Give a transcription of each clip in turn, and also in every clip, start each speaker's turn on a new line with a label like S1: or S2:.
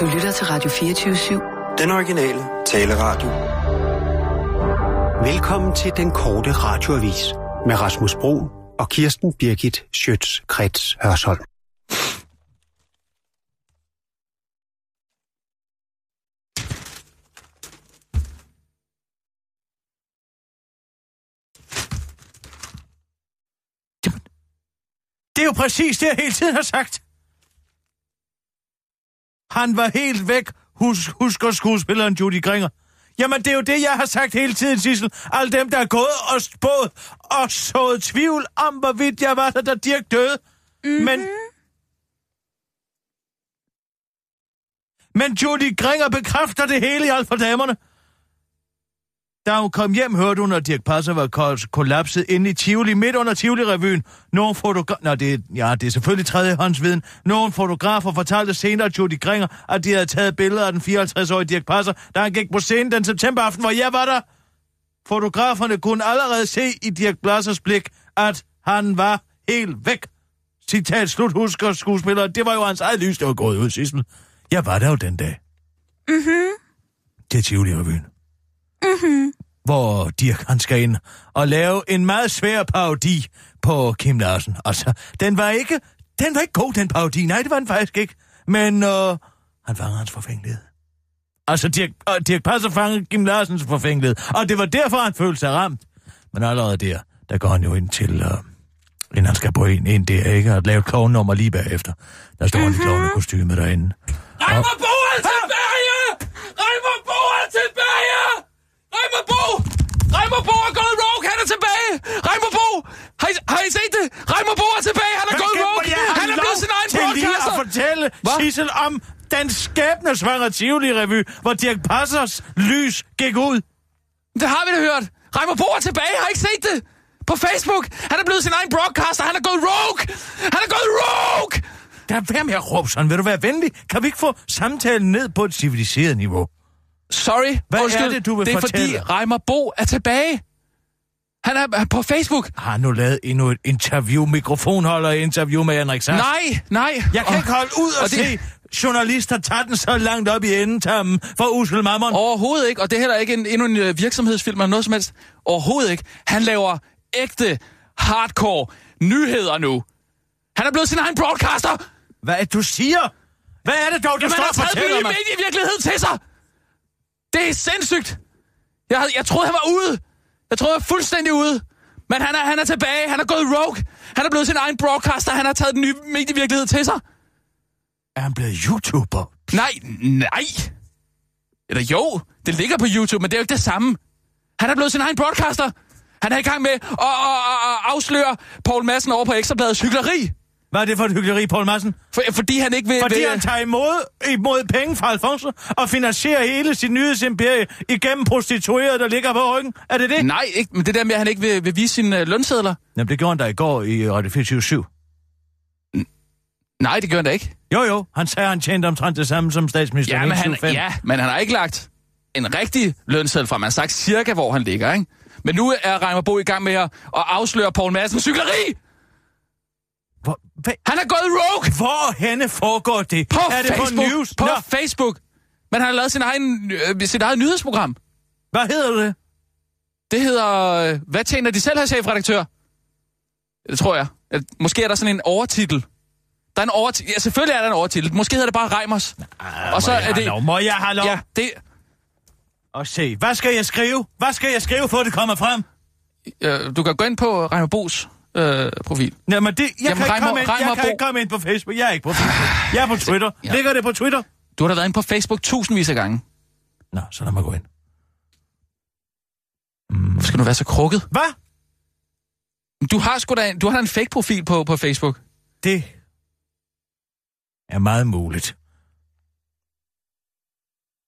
S1: Du lytter til Radio 24-7.
S2: Den originale taleradio.
S3: Velkommen til den korte radioavis med Rasmus Bro og Kirsten Birgit Schøtz-Krets Hørsholm.
S4: Det er jo præcis det, jeg hele tiden har sagt. Han var helt væk, husk, husker skuespilleren Judy Gringer. Jamen, det er jo det, jeg har sagt hele tiden, Sissel. Alle dem, der er gået og spået og sået tvivl om, hvorvidt jeg var der, da Dirk døde. Mm-hmm. Men... Men Judy Gringer bekræfter det hele i alt for damerne. Da hun kom hjem, hørte hun, at Dirk Passer var kollapset inde i Tivoli, midt under Tivoli-revyen. Nogle fotografer... Nå, det, er, ja, det er selvfølgelig tredjehåndsviden. Nogle fotografer fortalte senere Judy Gringer, at de havde taget billeder af den 54-årige Dirk Passer, da han gik på scenen den septemberaften, hvor jeg var der. Fotograferne kunne allerede se i Dirk Passers blik, at han var helt væk. Citat slut, husker skuespiller. Det var jo hans eget lys, der var gået ud, Sissel. Jeg var der jo den dag.
S5: Mhm.
S4: Til Tivoli-revyen
S5: Mhm.
S4: hvor Dirk han skal ind og lave en meget svær parodi på Kim Larsen. Altså, den var ikke, den var ikke god, den parodi. Nej, det var den faktisk ikke. Men øh, han fanger hans forfængelighed. Altså, Dirk, øh, Dirk Passer fangede Kim Larsens forfængelighed, og det var derfor, han følte sig ramt. Men allerede der, der går han jo ind til, øh, inden han skal på en ind der, ikke? At lave et klovnummer lige bagefter. Der står han i klovnekostyme derinde.
S6: Reimer Bo er tilbage! Reimer Bo er tilbage! Reimer Bo! Reimer Bo er gået rogue, han er tilbage! Reimer Bo! Har I, har I set det? Reimer Bo er tilbage, han er gået rogue! Han er blevet sin egen
S4: til lige at fortælle
S6: Hva?
S4: Sissel om den skæbnesvangre Tivoli-revy, hvor Dirk Passers lys gik ud.
S6: Det har vi da hørt! Reimer Bo er tilbage, har I ikke set det? På Facebook! Han er blevet sin egen broadcaster, han er gået rogue! Han er gået rogue!
S4: Der vær med at råbe sådan. Vil du være venlig? Kan vi ikke få samtalen ned på et civiliseret niveau?
S6: Sorry,
S4: Hvad er
S6: undskyld.
S4: det, du vil
S6: det er
S4: fortælle?
S6: fordi Reimer Bo er tilbage. Han er på Facebook.
S4: Har han nu lavet endnu et interview, mikrofonholder interview med Henrik Sass?
S6: Nej, nej.
S4: Jeg kan
S6: Og-
S4: ikke holde ud og,
S6: og det-
S4: se journalister tage den så langt op i endetammen for usel mammon.
S6: Overhovedet ikke, og det er heller ikke en, endnu en øh, virksomhedsfilm eller noget som helst. Overhovedet ikke. Han laver ægte, hardcore nyheder nu. Han er blevet sin egen broadcaster.
S4: Hvad er det, du siger? Hvad er det dog, du
S6: Jamen,
S4: står
S6: han
S4: og
S6: har taget
S4: fortæller
S6: ny
S4: mig?
S6: medievirkelighed til sig. Det er sindssygt. Jeg, havde- jeg troede, han var ude. Jeg troede, han var fuldstændig ude. Men han er, han er tilbage. Han er gået rogue. Han er blevet sin egen broadcaster. Han har taget den nye medievirkelighed til sig.
S4: Er han blevet YouTuber?
S6: Nej, nej. Eller jo, det ligger på YouTube, men det er jo ikke det samme. Han er blevet sin egen broadcaster. Han er i gang med at, at, at, at afsløre Paul Madsen over på Ekstrabladets hyggeleri.
S4: Hvad er det for et hyggeleri, Poul Madsen?
S6: For, fordi han ikke vil...
S4: Fordi
S6: vil,
S4: han tager imod, imod penge fra Alfonso og finansierer hele sit nyhedsimperie igennem prostituerede, der ligger på ryggen. Er det det?
S6: Nej, ikke, men det der med, at han ikke vil, vil vise sine uh, lønsedler.
S4: Jamen, det gjorde han da i går i Radio 24
S6: Nej, det gør han da ikke.
S4: Jo, jo. Han sagde, han tjente omtrent det samme som statsminister.
S6: Ja, men han,
S4: 175.
S6: ja, men han har ikke lagt en rigtig lønseddel fra. Man har sagt cirka, hvor han ligger, ikke? Men nu er Reimer Bo i gang med at, at afsløre Paul Madsens cykleri.
S4: Hvor, hvad,
S6: Han er gået rogue
S4: hvor henne foregår det?
S6: på
S4: er det
S6: Facebook.
S4: på news?
S6: På
S4: Nå,
S6: Facebook. Men han har lavet sin egen, øh, sit eget nyhedsprogram.
S4: hvad hedder det?
S6: Det hedder, øh, hvad tjener de selv her, chefredaktør? Det tror jeg. Måske er der sådan en overtitel. Der er en overtitel. Ja, selvfølgelig er der en overtitel. Måske hedder det bare Reimers. Og så er det...
S4: Lov? Må jeg have lov?
S6: Ja, det...
S4: Og se, hvad skal jeg skrive? Hvad skal jeg skrive, for at det kommer frem?
S6: Øh, du kan gå ind på Reimer Bos øh, profil.
S4: Jamen, det, jeg,
S6: Jamen,
S4: kan, ikke
S6: Reimer-
S4: komme ind, jeg kan ikke komme ind på Facebook. Jeg er ikke på Facebook. Jeg er på Twitter.
S6: Ja.
S4: Ligger det på Twitter?
S6: Du har da været inde på Facebook tusindvis af gange.
S4: Nå, så lad mig gå ind.
S6: Hvorfor skal du være så krukket?
S4: Hvad?
S6: Du har sgu da en, du har da en fake profil på, på Facebook.
S4: Det er meget muligt.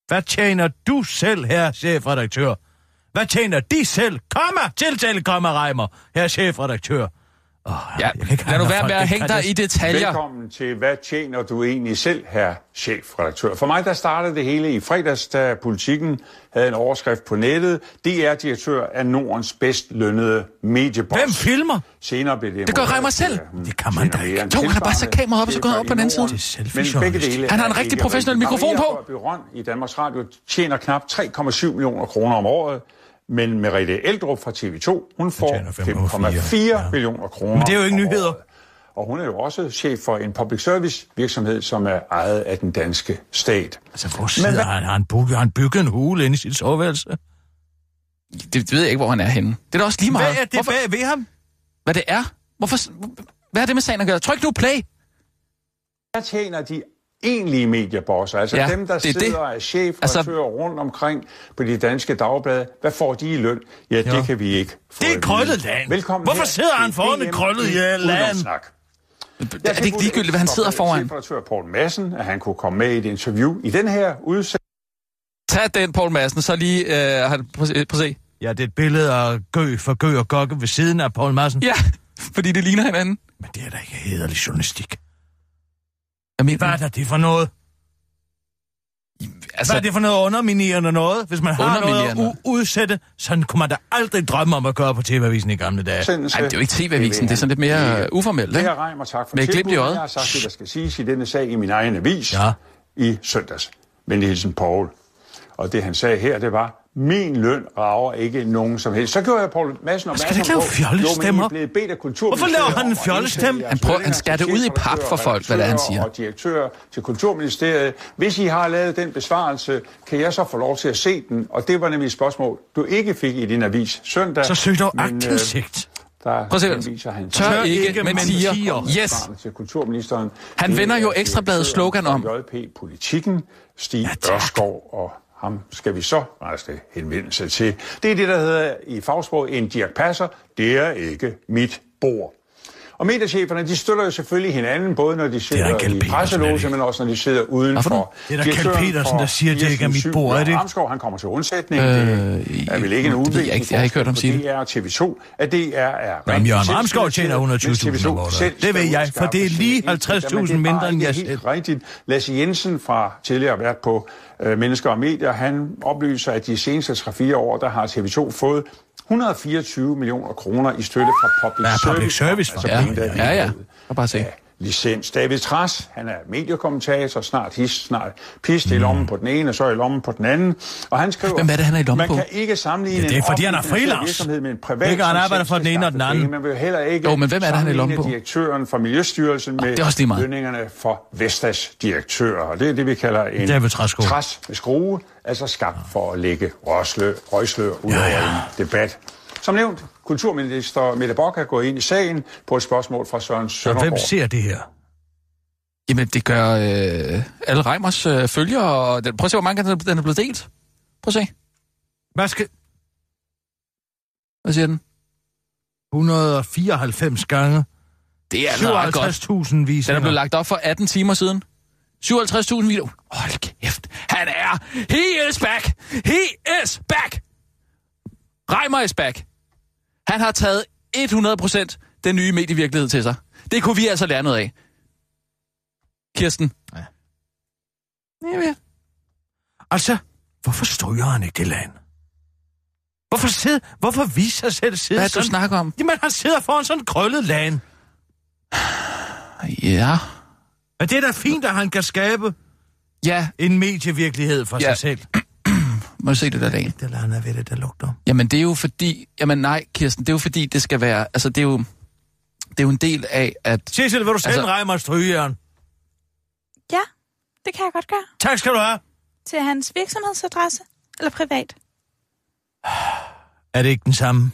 S4: Hvad tjener du selv, her chefredaktør? Hvad tjener de selv? Komma, tiltale, komma, Reimer, her chefredaktør. Oh,
S6: Ja, lad nu være med at hænge dig i detaljer.
S7: Velkommen til Hvad tjener du egentlig selv, her chefredaktør? For mig, der startede det hele i fredags, da politikken havde en overskrift på nettet. DR-direktør er Nordens bedst lønnede medieboss.
S4: Hvem filmer?
S7: Senere blev det...
S6: Det gør Reimer selv.
S4: Det kan man da ikke.
S6: Jo, han har bare sat kameraet op, og så går han op på den anden side.
S7: Men begge dele
S6: Han har en rigtig professionel mikrofon på.
S7: Maria i Danmarks Radio tjener knap 3,7 millioner kroner om året. Men Merete Eldrup fra TV2, hun får
S4: tjener 5,4,
S7: 5,4
S4: ja.
S7: millioner kroner
S4: Men det er jo ikke nyheder.
S7: året. Og hun er jo også chef for en public service virksomhed, som er ejet af den danske stat.
S4: Altså, hvor sidder han? Har han, bygget, har han bygget en hule inde i sit soveværelse?
S6: Det, det ved jeg ikke, hvor han er henne. Det er da også lige meget.
S4: Hvad er det
S6: Hvorfor,
S4: bag ved ham?
S6: hvad det er? Hvorfor, hvad er det med sagen at gøre? Tryk nu play.
S7: Der tjener de egentlige mediebosser, altså
S6: Ja,
S7: ja, dem, der
S6: det er
S7: sidder
S6: det.
S7: og er chefredaktører
S6: Altså-
S7: altså, rundt omkring på de danske dagblade. Hvad får de i løn? Ja, det
S4: Ja.
S7: kan vi ikke få
S4: Det er krøllet land.
S7: Velkommen
S4: Hvorfor
S7: her
S4: sidder han foran et krøllet
S7: i
S4: land?
S7: Udenomssnak.
S6: Er det ikke ligegyldigt, hvad han sidder foran?
S7: Chefredaktør Poul Madsen, at han kunne komme med i et interview i den her udsendelse.
S6: Tag den, Paul Madsen, så lige... Øh, har- prøv, at se- prøv se.
S4: Ja, det er et billede af Gø for Gø og Gokke ved siden af Paul Madsen.
S6: Ja, fordi det ligner hinanden.
S4: Men det er da ikke hederlig journalistik.
S6: Jeg mener,
S4: Hvad er det for noget?
S6: altså,
S4: Hvad er det for noget underminerende noget? Hvis man har noget at udsætte, så kunne man da aldrig drømme om at gøre på TV-avisen i gamle dage.
S6: Ej, det er jo ikke TV-avisen, det er sådan lidt mere øh, uformelt,
S7: Det
S6: ikke?
S7: her Reimer, tak for tilbuddet. Jeg har sagt det, der skal siges i denne sag i min egen avis
S4: Ja.
S7: i søndags. Venlig hilsen Poul. Og det han sagde her, det var, min løn rager ikke nogen som helst. Så gjorde jeg Poul Madsen opmærksom
S4: Skal du ikke lave fjollestemmer?
S7: Er.
S4: Hvorfor laver han en fjollestemme?
S6: Han prøver- han skærer det ud i pap for folk, hvad det er, han siger.
S7: Og direktør til Kulturministeriet. Hvis I har lavet den besvarelse, kan jeg så få lov til at se den? Og det var nemlig et spørgsmål, du ikke fik i din avis søndag.
S4: Så søg dog
S7: men, øh,
S4: aktindsigt.
S7: Der
S6: Prøv at se,
S7: han
S6: tør ikke,
S4: ikke,
S6: men siger,
S4: siger.
S6: yes,
S7: til kulturministeren.
S6: Han
S7: Det
S6: vender jo Ekstrabladets slogan om.
S7: JP Politikken, Stig
S4: Ja.
S7: Ørskov, og ham skal vi så rejse henvendelse til. Det er det, der hedder i fagsprog en Dirk Passer. Det er ikke mit bord. Og mediecheferne, de støtter jo selvfølgelig hinanden, både når de sidder i
S4: er ikke?
S7: men også når de sidder udenfor.
S4: Det er da Kjeld Petersen, der siger, at det ikke er mit
S7: 24/7,
S4: bord, er det ikke?
S7: Ramskov, han kommer til undsætning.
S6: Øh,
S7: det er vel ikke en
S6: ved jeg. Jeg har ikke hørt ham sige det.
S7: Og TV2, at det er... er
S4: Jamen, Jørgen
S7: selvfinansieret,
S4: tjener 120.000
S7: mens
S4: om
S7: TV2
S4: året. Det ved jeg, for det er lige
S7: sine indtægter,
S4: 50.000
S7: men det er
S4: mindre, end jeg selv.
S7: rigtigt. Lasse Jensen fra tidligere været på øh, Mennesker og Medier, han oplyser, at de seneste 3-4 år, der har TV2 fået 124 millioner kroner i støtte fra public
S4: Ja,
S7: service.
S4: public service
S7: Altså der er
S6: Ja, ja. Og bare se.
S7: af licens. David Tras, han er mediekommentator, snart his, snart pist i lommen på den ene, og så i lommen på den anden. Og han skriver,
S6: Hvem er det, han er i lommen
S7: man
S6: på?
S7: kan ikke sammenligne
S4: Ja, det er, fordi han er freelance.
S7: virksomhed med en privat,
S4: Ikke, han arbejder for den ene og den anden.
S7: Man vil heller ikke
S6: Jo, men hvem er det, han er i lommen på?
S7: direktøren for Miljøstyrelsen med
S6: det er også lige meget.
S7: lønningerne for Vestas direktør. Og det er det, vi kalder en
S4: David
S7: træs med skrue, altså skabt for at lægge røgslør, røgslør ud
S4: Ja,
S7: over
S4: ja.
S7: en debat. Som nævnt, kulturminister Mette Bock er gået ind i sagen på et spørgsmål fra Søren Søndergaard.
S4: hvem ser det her?
S6: Jamen, det gør øh, alle Reimers øh, følgere. Og den, prøv at se, hvor mange gange den er- den er blevet delt. Prøv at se.
S4: Hvad skal...
S6: Hvad siger den?
S4: 194 gange.
S6: Det er altså godt.
S4: 57.000
S6: Den
S4: visninger.
S6: er blevet lagt op for 18 timer siden. 57.000 video. Hold kæft. Han er... He is back. He is back. Reimer is back. Han har taget 100% den nye medievirkelighed til sig. Det kunne vi altså lære noget af. Kirsten.
S4: Ja.
S6: Ja, ja.
S4: Altså, hvorfor stryger han ikke det land? Hvorfor, sidder, hvorfor viser sig selv sidde
S6: Hvad er det, du snakker om?
S4: Jamen, han sidder foran sådan en krøllet land.
S6: Ja.
S4: Men det er da fint, at han kan skabe
S6: Ja,
S4: en medievirkelighed for
S6: Ja.
S4: sig selv.
S6: Må du se det der dag.
S4: Det lader han ved det, der lugter.
S6: Jamen, det er jo fordi... Jamen nej, Kirsten, det er jo fordi, det skal være... Altså, det er jo... Det er jo en del af, at...
S4: Cecil, vil du sende
S6: Altså-
S4: altså... Reimer strygejern?
S5: Ja, det kan jeg godt gøre.
S4: Tak skal du have.
S5: Til hans virksomhedsadresse eller privat.
S4: Er det ikke den samme?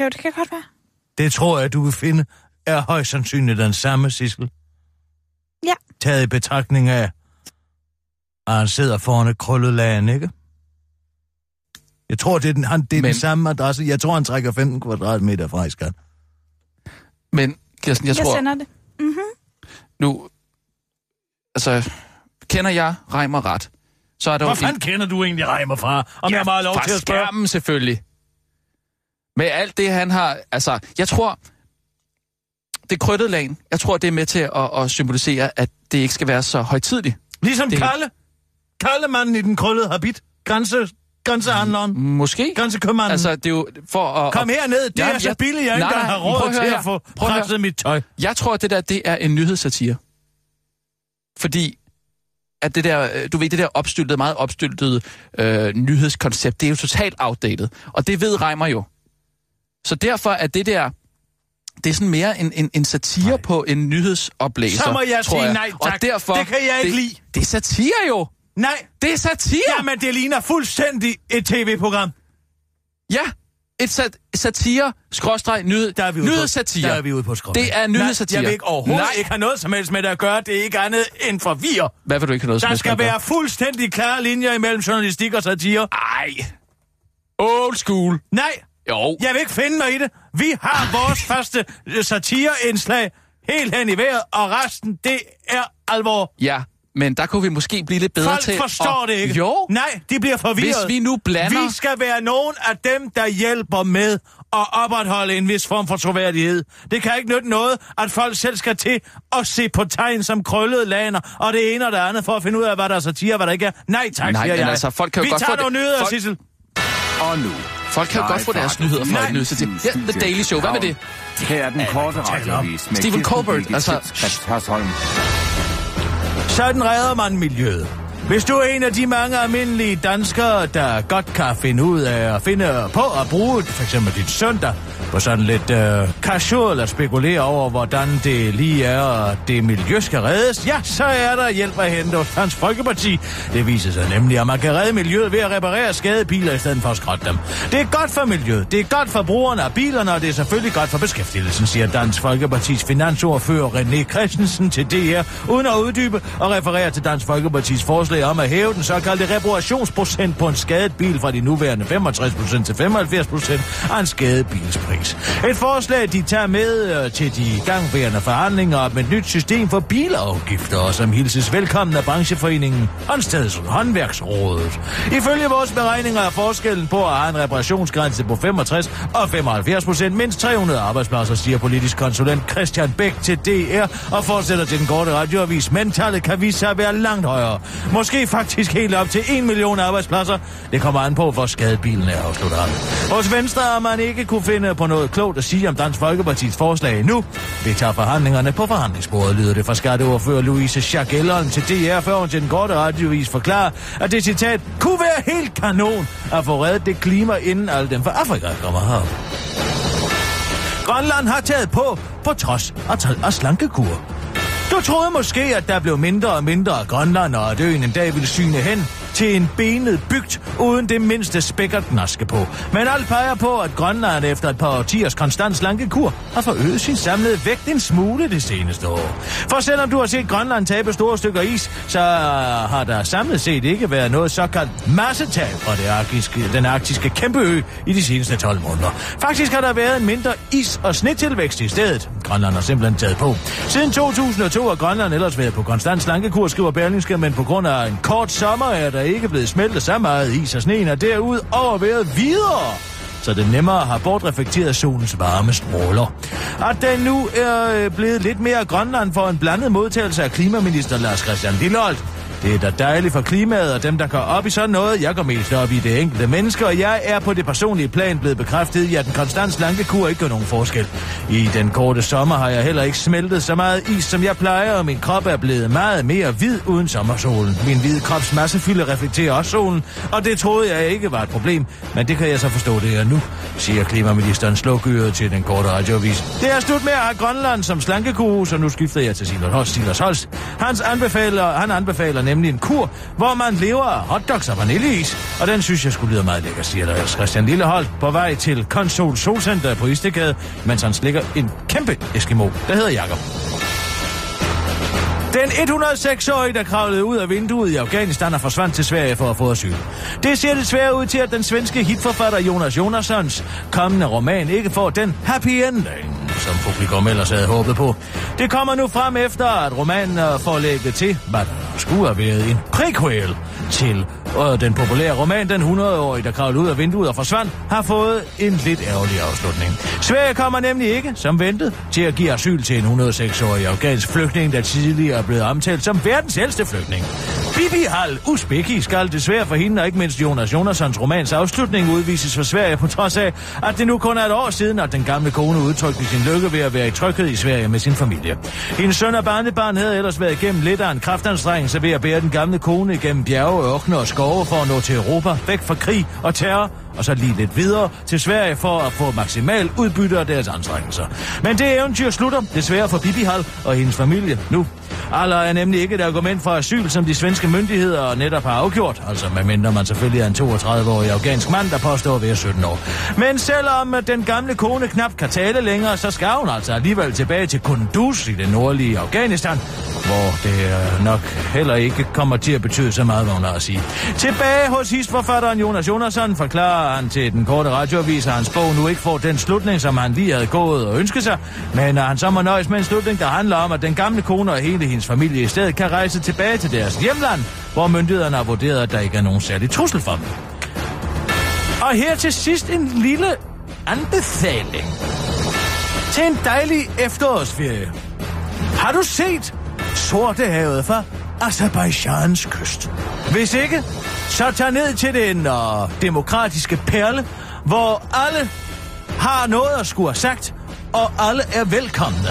S5: Jo, det kan godt være.
S4: Det tror jeg, du vil finde, er højst sandsynligt den samme, Sissel.
S5: Ja.
S4: Taget i betragtning af, at han sidder foran et krøllet land, ikke? Jeg tror, det er, den, han, det er
S6: Men-
S4: den samme adresse. Jeg tror, han trækker 15 kvadratmeter fra i skat.
S6: Men, Kirsten, jeg,
S5: Jeg,
S6: tror...
S5: sender det.
S6: Nu... Altså, kender jeg Reimer ret, så er der
S4: Hvor fanden kender du egentlig Reimer fra? Om ja, jeg må have lov til at spørge.
S6: skærmen selvfølgelig. Med alt det, han har... Altså, jeg tror, det krøttede lagen, jeg tror, det er med til at, at symbolisere, at det ikke skal være så højtidligt.
S4: Ligesom
S6: Det-
S4: Kalle. Kalle-manden i den krøllede habit. Grænse, grænsehandleren.
S6: Måske.
S4: Grænsekøbmanden.
S6: Altså, det er jo for at...
S4: Kom herned, det
S6: Jamen,
S4: er så
S6: jeg-
S4: billigt, jeg ikke
S6: Nej, nej,
S4: har råd
S6: at
S4: til
S6: høre
S4: at få
S6: at høre.
S4: presset mit tøj.
S6: Jeg tror, at det der, det er en nyhedssatire. Fordi at det der, øh, du ved, det der opstyltede, meget opstyltede øh, nyhedskoncept, det er jo totalt outdated. Og det ved Reimer jo. Så derfor er det der, det er sådan mere en, en, en satire nej. på en nyhedsoplæser,
S4: Så må jeg
S6: tror
S4: sige nej tak.
S6: Og derfor,
S4: Det kan jeg ikke
S6: det,
S4: lide.
S6: Det er satire jo.
S4: Nej,
S6: Det er satire.
S4: jamen det ligner fuldstændig et tv-program.
S6: Ja, et sat, satire, skråstreg, nyhed,
S4: Der er vi ude
S6: nyhedssatire.
S4: på, der er vi ude på skråt.
S6: Det er nyhedssatire.
S4: Nej, jeg vil ikke overhovedet
S6: Nej.
S4: ikke have noget som helst med det at gøre. Det er ikke andet end forvirre.
S6: Hvad vil du ikke have noget som
S4: Der
S6: helst med
S4: skal være fuldstændig klare linjer imellem journalistik og satire.
S6: Ej. Old school.
S4: Nej,
S6: Jo.
S4: jeg vil ikke finde mig i det. Vi har vores første øh, satireindslag helt hen i vejret, og resten, det er alvor.
S6: Ja, men der kunne vi måske blive lidt bedre
S4: Folk
S6: til
S4: forstår
S6: at...
S4: det ikke.
S6: Jo.
S4: Nej, de bliver forvirret.
S6: Hvis vi nu blander-
S4: Vi skal være nogen af dem, der hjælper med at opretholde en vis form for troværdighed. Det kan ikke nytte noget, at folk selv skal til at se på tegn som krøllede laner, og det ene og det andet, for at finde ud af, hvad der er satire og hvad der ikke er. Nej tak,
S6: Nej,
S4: siger
S6: men
S4: jeg.
S6: altså, folk kan jo
S4: vi
S6: godt
S4: tager
S6: få
S4: nogle
S6: det-
S4: nyheder,
S6: folk-
S4: Sissel.
S8: Og nu,
S6: Folk kan jo godt få deres nyheder fra et nyhedssatire. Ja, The Daily Show. Hvad med det?
S8: her er den korte radiovis med
S6: Stephen Colbert, altså-.
S4: Sådan redder man miljøet. Hvis du er en af de mange almindelige danskere, der godt kan finde ud af at finde på at bruge for eksempel dit søndag på sådan lidt øh, casual at spekulere over, hvordan det lige er, at det miljø skal reddes, ja, så er der hjælp at hente hos Dansk Folkeparti. Det viser sig nemlig, at man kan redde miljøet ved at reparere skadede biler i stedet for at skrotte dem. Det er godt for miljøet, det er godt for brugerne af bilerne, og det er selvfølgelig godt for beskæftigelsen, siger Dansk Folkepartis finansordfører René Christensen til DR, uden at uddybe og referere til Dansk Folkepartis forslag om at hæve den såkaldte reparationsprocent på en skadet bil fra de nuværende 65% til 75% af en skadet bils pris. Et forslag, de tager med øh, til de gangværende forhandlinger om et nyt system for bilafgifter, og som hilses velkommen af brancheforeningen Håndsteds Håndværksrådet. Ifølge vores beregninger er forskellen på at have en reparationsgrænse på 65 og 75 procent mindst 300 arbejdspladser, siger politisk konsulent Christian Bæk til DR og fortsætter til den korte radioavis. Men tallet kan vise sig at være langt højere. Måske faktisk helt op til 1 million arbejdspladser. Det kommer an på, hvor skadet bilen er, afslutter han. Hos Venstre har man ikke kunne finde på noget klogt at sige om Dansk Folkepartis forslag nu. Vi tager forhandlingerne på forhandlingsbordet, lyder det fra skatteordfører Louise Schack til DR, før hun til den korte radiovis forklarer, at det citat kunne være helt kanon at få reddet det klima, inden alle dem fra Afrika kommer her. Grønland har taget på, på trods af, t- af slankekur. Du troede måske, at der blev mindre og mindre af Grønland, og at øen en dag ville syne hen til en benet bygd uden det mindste spæk at på. Men alt peger på, at Grønland efter et par årtiers konstant slankekur har forøget sin samlede vægt en smule det seneste år. For selvom du har set Grønland tabe store stykker is, så har der samlet set ikke været noget såkaldt massetab fra det arktiske, den arktiske kæmpeø i de seneste 12 måneder. Faktisk har der været en mindre is- og snetilvækst i stedet. Grønland har simpelthen taget på. Siden 2002 har Grønland ellers været på konstant slankekur, skriver Berlingske, men på grund af en kort sommer er der ikke blevet smeltet så meget is og sneen, er derudover været videre så det nemmere har bortreflekteret solens varme stråler. At den nu er øh, blevet lidt mere Grønland for en blandet modtagelse af klimaminister Lars Christian Lilleholdt. Det er da dejligt for klimaet og dem, der går op i sådan noget. Jeg går mest op i det enkelte menneske, og jeg er på det personlige plan blevet bekræftet i, at den konstant slankekur ikke gør nogen forskel. I den korte sommer har jeg heller ikke smeltet så meget is, som jeg plejer, og min krop er blevet meget mere hvid uden sommersolen. Min hvide krops massefylde reflekterer også solen, og det troede jeg ikke var et problem, men det kan jeg så forstå det er nu, siger klimaministeren slukøret til den korte radioavis. Det er slut med at have Grønland som slankekur, så nu skifter jeg til Silas Holst. Silas Holst. Hans anbefaler, han anbefaler nemlig en kur, hvor man lever af hotdogs og vaniljeis, og den synes jeg skulle lyde meget lækker, siger der Christian Lillehold på vej til Konsol Solcenter på Istegade, mens han slikker en kæmpe Eskimo, der hedder Jakob. Den 106-årige, der kravlede ud af vinduet i Afghanistan og forsvandt til Sverige for at få asyl. Det ser det ud til, at den svenske hitforfatter Jonas Jonassons kommende roman ikke får den happy ending, som publikum ellers havde håbet på. Det kommer nu frem efter, at romanen får forlægget til, hvad der skulle have været en prequel til og den populære roman, Den 100-årige, der kravlede ud af vinduet og forsvandt, har fået en lidt ærgerlig afslutning. Sverige kommer nemlig ikke, som ventet, til at give asyl til en 106-årig afghansk flygtning, der tidligere er blevet omtalt som verdens ældste flygtning. Bibi Hal Uzbeki skal desværre for hende, og ikke mindst Jonas Jonassons romans afslutning udvises for Sverige, på trods af, at det nu kun er et år siden, at den gamle kone udtrykte sin lykke ved at være i tryghed i Sverige med sin familie. Hendes søn og barnebarn havde ellers været igennem lidt af en kraftanstrengelse ved at bære den gamle kone igennem bjerge, ørkner og skove for at nå til Europa, væk fra krig og terror, og så lige lidt videre til Sverige for at få maksimal udbytte af deres anstrengelser. Men det eventyr slutter desværre for Bibi Hall og hendes familie nu. Alder er nemlig ikke et argument for asyl, som de svenske myndigheder netop har afgjort, altså medmindre man selvfølgelig er en 32-årig afghansk mand, der påstår at være 17 år. Men selvom øh, den gamle kone knap kan tale længere, så skal hun altså alligevel tilbage til Kunduz i det nordlige Afghanistan, hvor det øh, nok heller ikke kommer til at betyde så meget, hvad hun har at sige. Tilbage hos hisforfatteren Jonas Jonasson forklarer han til den korte radioavis, at hans bog nu ikke får den slutning, som han lige havde gået og ønsket sig, men at han så må nøjes med en slutning, der handler om, at den gamle kone og hele hendes familie i stedet kan rejse tilbage til deres hjemland, hvor myndighederne har vurderet, at der ikke er nogen særlig trussel for dem. Og her til sidst en lille anbefaling til en dejlig efterårsferie. Har du set Sortehavet fra Azerbaijans kyst? Hvis ikke, så tag ned til den uh, demokratiske perle, hvor alle har noget at skulle have sagt, og alle er velkomne.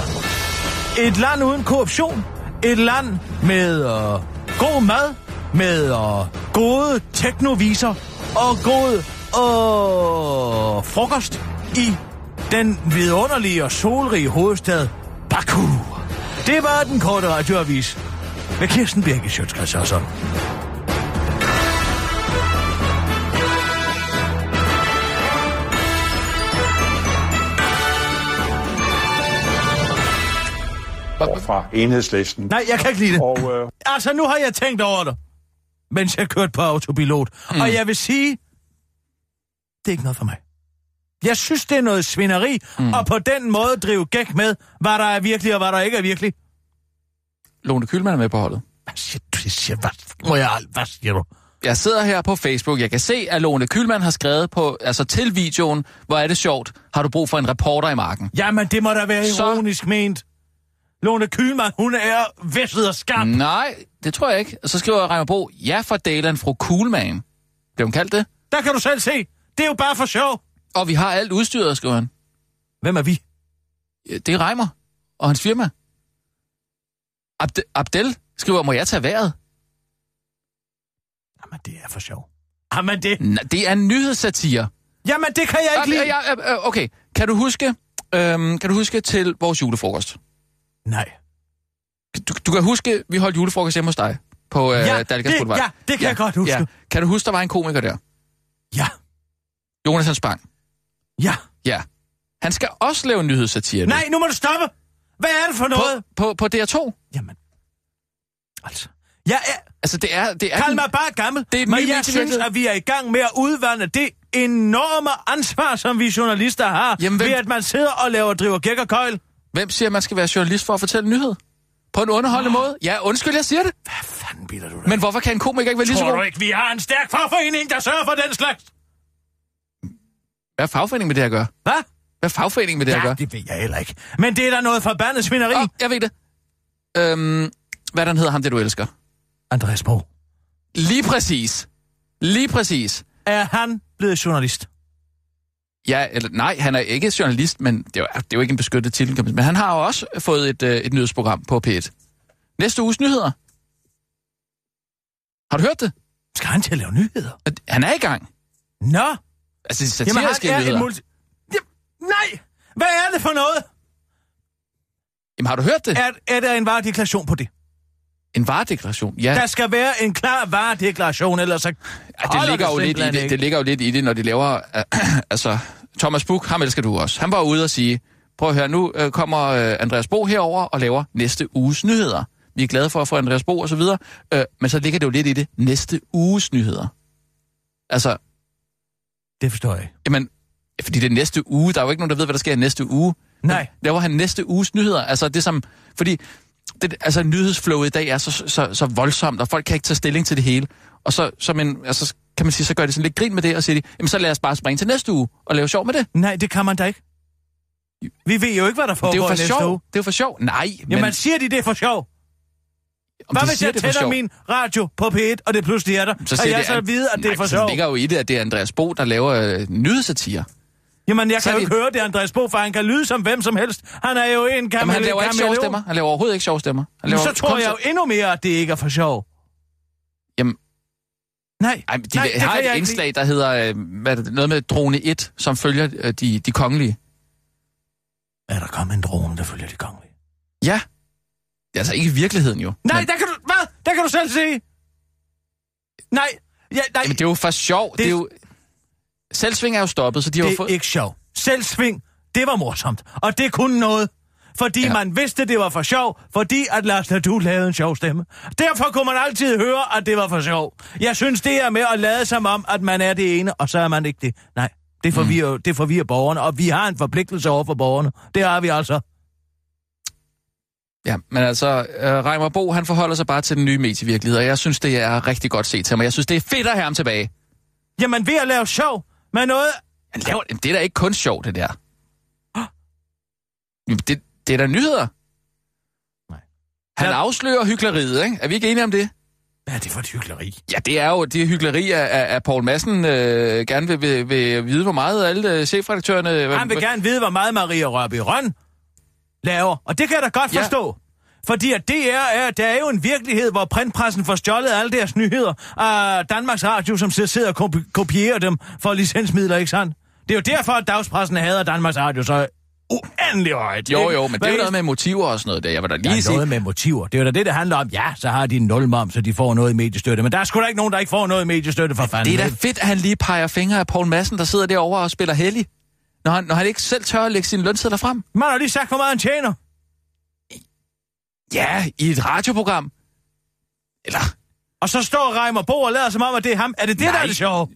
S4: Et land uden korruption, et land med øh, god mad, med øh, gode teknoviser og god øh, frokost i den vidunderlige og solrige hovedstad Baku. Det var den korte radioavis med Kirsten Birke Sjøtskreds og sådan.
S7: Fra enhedslisten.
S4: Nej, jeg kan ikke lide det.
S7: Og øh,
S4: Altså, nu har jeg tænkt over det, mens jeg kørte på autopilot. Mm. Og jeg vil sige, det er ikke noget for mig. Jeg synes, det er noget svineri, mm. og på den måde drive gæk med, hvad der er virkelig og hvad der ikke er virkelig.
S6: Lone Kylman er med på holdet.
S4: Hvad siger du? Jeg siger, hvad, må jeg, hvad siger du?
S6: Jeg sidder her på Facebook. Jeg kan se, at Lone Kylman har skrevet på, altså til videoen, hvor er det sjovt, har du brug for en reporter i marken.
S4: Jamen, det må da være
S6: Så-
S4: ironisk ment. Lone Kylman, hun er væsset og skarp. Mm.
S6: Nej, det tror jeg ikke. Og så skriver Reimer Bo, ja for Dalen fru Coolman. Blev hun kaldt det?
S4: Der kan du selv se. Det er jo bare for sjov.
S6: Og vi har alt udstyret, skriver han.
S4: Hvem er vi?
S6: Det er Reimer og hans firma. Abde, Abdel skriver, må jeg tage vejret?
S4: Jamen, det er for sjov. Jamen, det...
S6: N- det er en nyhedssatire.
S4: Jamen, det kan jeg ikke lide.
S6: ja, ja, okay, kan du huske, øhm, kan du huske til vores julefrokost?
S4: Nej.
S6: Du, du kan huske, vi holdt julefrokost hjemme hos dig på øh,
S4: Ja,
S6: Dalgas Boulevard.
S4: ja, det kan jeg godt huske.
S6: Kan du huske, der var en komiker der?
S4: Ja,
S6: Jonas Hans Bang.
S4: ja.
S6: Ja. Han skal også lave nyhedssatire nu.
S4: Nej, nu må du stoppe. Hvad er det for noget?
S6: På, på, på DR2.
S4: Jamen, altså... Jeg er...
S6: Altså, det er... Det er
S4: Kald mig bare gammel,
S6: Det er
S4: men jeg synes, at vi er i gang med at udvande det enorme ansvar, som vi journalister har,
S6: Jamen, hvem-
S4: ved at man sidder og laver driver gæk og køjl.
S6: Hvem siger, at man skal være journalist for at fortælle en nyhed? På en underholdende måde? Ja, undskyld, jeg siger det.
S4: Hvad fanden bilder du dig?
S6: Men hvorfor kan en komiker ikke være lige så
S4: Tror du
S6: god?
S4: ikke, vi har en stærk fagforening, der sørger for den slags?
S6: Hvad er fagforeningen med det at gøre?
S4: Hvad?
S6: Hvad er fagforeningen med det at
S4: Ja,
S6: gøre?
S4: det ved jeg heller ikke. Men det er da noget forbandet svineri.
S6: Åh, jeg ved det. Øhm, hvad den hedder ham, det du elsker?
S4: Andreas Bo,
S6: Lige præcis. Lige præcis.
S4: er han blevet journalist?
S6: Ja, eller nej, han er ikke journalist, men det er, jo, det er jo ikke en beskyttet titel. Men han har jo også fået et, øh, et nyhedsprogram på P1. Næste uges nyheder. Har du hørt det?
S4: Skal han til at lave nyheder?
S6: At Han er i gang.
S4: Nå,
S6: Altså,
S4: jamen
S6: satiriske
S4: er
S6: nyheder.
S4: multi... Jamen, nej, hvad er det for noget?
S6: Jamen, har du hørt det?
S4: Er, er der en varedeklaration på det?
S6: En varedeklaration? Ja,
S4: Der skal være en klar varedeklaration, ellers så...
S6: ja det, ligger jo lidt i det, det ligger jo lidt i det, når de laver... Øh, altså, Thomas Buch, ham elsker du også. Han var ude og sige, prøv at høre, nu øh, kommer øh, Andreas Bo herover og laver næste uges nyheder. Vi er glade for at få Andreas Bo og så videre, øh, men så ligger det jo lidt i det næste uges nyheder. Altså,
S4: Det forstår jeg.
S6: Jamen, fordi det er næste uge. Der er jo ikke nogen, der ved, hvad der sker i næste uge.
S4: Nej.
S6: Laver han næste uges nyheder? Altså det som... Fordi det, altså nyhedsflowet i dag er så, så, så voldsomt, og folk kan ikke tage stilling til det hele. Og så, så men, altså, kan man sige, så gør det sådan lidt grin med det, og siger de, jamen så lad os bare springe til næste uge og lave sjov med det.
S4: Nej, det kan man da ikke. Vi ved jo ikke, hvad der
S6: Det er jo
S4: foregår
S6: for
S4: næste
S6: sjov.
S4: uge.
S6: Det er jo for sjov. Nej, men...
S4: Jamen, siger de det er for sjov?
S6: om
S4: Hvad
S6: de
S4: hvis jeg
S6: det for
S4: tænder min radio på P1, og det pludselig er der?
S6: Så siger
S4: jeg
S6: det,
S4: så at vide, at det er
S6: Nej,
S4: for
S6: så
S4: sjov?
S6: ligger jo i det, at det er Andreas Bo, der laver øh, nyhedssatire.
S4: Jamen, jeg
S6: så
S4: kan
S6: er
S4: jo
S6: det-
S4: ikke høre det, Andreas Bo, for han kan lyde som hvem som helst. Han er jo en
S6: Jamen,
S4: gammel
S6: han laver ikke sjove stemmer. Han laver overhovedet ikke sjove stemmer. Han
S4: Men
S6: laver
S4: så tror jeg jo endnu mere, at det ikke er for sjov.
S6: Jamen-
S4: Nej,
S6: Ej, de
S4: Nej, det
S6: har
S4: jeg
S6: et indslag, der hedder øh, hvad er det, noget med drone 1, som følger øh, de, de kongelige.
S4: er der kommet en drone, der følger de kongelige?
S6: Ja. Altså ikke i virkeligheden jo.
S4: Nej,
S6: Men,
S4: der kan du, hvad? Der kan du selv se. Nej, ja, nej,
S6: jamen, det er jo for sjov. Det, det er jo... Selvsving er jo stoppet, så de har jo
S4: det er
S6: fået...
S4: ikke sjov. Selvsving, det var morsomt. Og det kunne noget. Fordi
S6: Ja.
S4: man vidste, det var for sjov, fordi at Lars Nadu lavede en sjov stemme. Derfor kunne man altid høre, at det var for sjov. Jeg synes, det er med at lade som om, at man er det ene, og så er man ikke det. Nej, det forvirrer, mm. det forvirrer borgerne, og vi har en forpligtelse over for borgerne. Det har vi altså.
S6: Ja, men altså, øh, Reimer Bo, han forholder sig bare til den nye medievirkelighed, og jeg synes, det er rigtig godt set til mig. Jeg synes, det er fedt at have ham tilbage.
S4: Jamen, ved at lave sjov med noget...
S6: Han laver, det er da ikke kun sjovt, det der. Jamen, Det, det er da nyheder.
S4: Nej.
S6: Han afslører hyggeleriet, ikke? Er vi ikke enige om det?
S4: Hvad er det for et hyggeleri?
S6: Ja, det er jo det hyggeleri, at, at Poul Madsen øh, gerne vil, vil, vil vide, hvor meget alle øh, chefredaktørerne...
S4: Han vil gerne vide, hvor meget Maria Rørby Røn laver, og det kan jeg da godt
S6: Ja.
S4: forstå. Fordi at det er, er, der er jo en virkelighed, hvor printpressen får stjålet alle deres nyheder af Danmarks Radio, som sidder og kopi- kopierer dem for licensmidler, ikke sandt? Det er jo derfor, at dagspressen hader Danmarks Radio så uendelig højt.
S6: Jo, jo, men det er jo noget med motiver og sådan noget der. Jeg vil da
S4: Der
S6: lige
S4: er
S6: sige...
S4: noget med motiver. Det er jo da det, det handler om. Ja, så har de en nulmom, så de får noget i mediestøtte. Men der er sgu da ikke nogen, der ikke får noget i mediestøtte for fanden.
S6: Det er da fedt, at han lige peger fingre af Poul Madsen, der sidder derovre og spiller heldig. Når han, når han ikke selv tør at lægge sine lønsedler frem.
S4: Man har lige sagt, hvor meget han tjener.
S6: Ja, i et radioprogram. Eller,
S4: Og så står Reimer Bo og lader som om, at det er ham. Er det det, der
S6: Nej.
S4: er det sjove?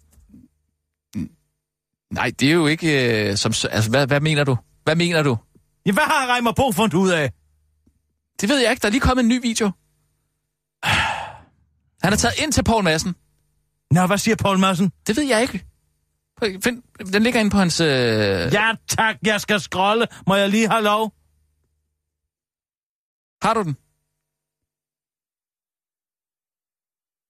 S6: nej, det er jo ikke øh, som... Altså, hvad, hvad mener du? Hvad mener du?
S4: Ja, hvad har Reimer Bo fundet ud af?
S6: Det ved jeg ikke. Der er lige kommet en ny video. Han er taget ind til Poul Madsen.
S4: Nå, hvad siger Paul Madsen?
S6: Det ved jeg ikke. Find, den ligger inde på hans... Øh...
S4: Ja, tak, jeg skal scrolle. Må jeg lige have lov?
S6: Har du den?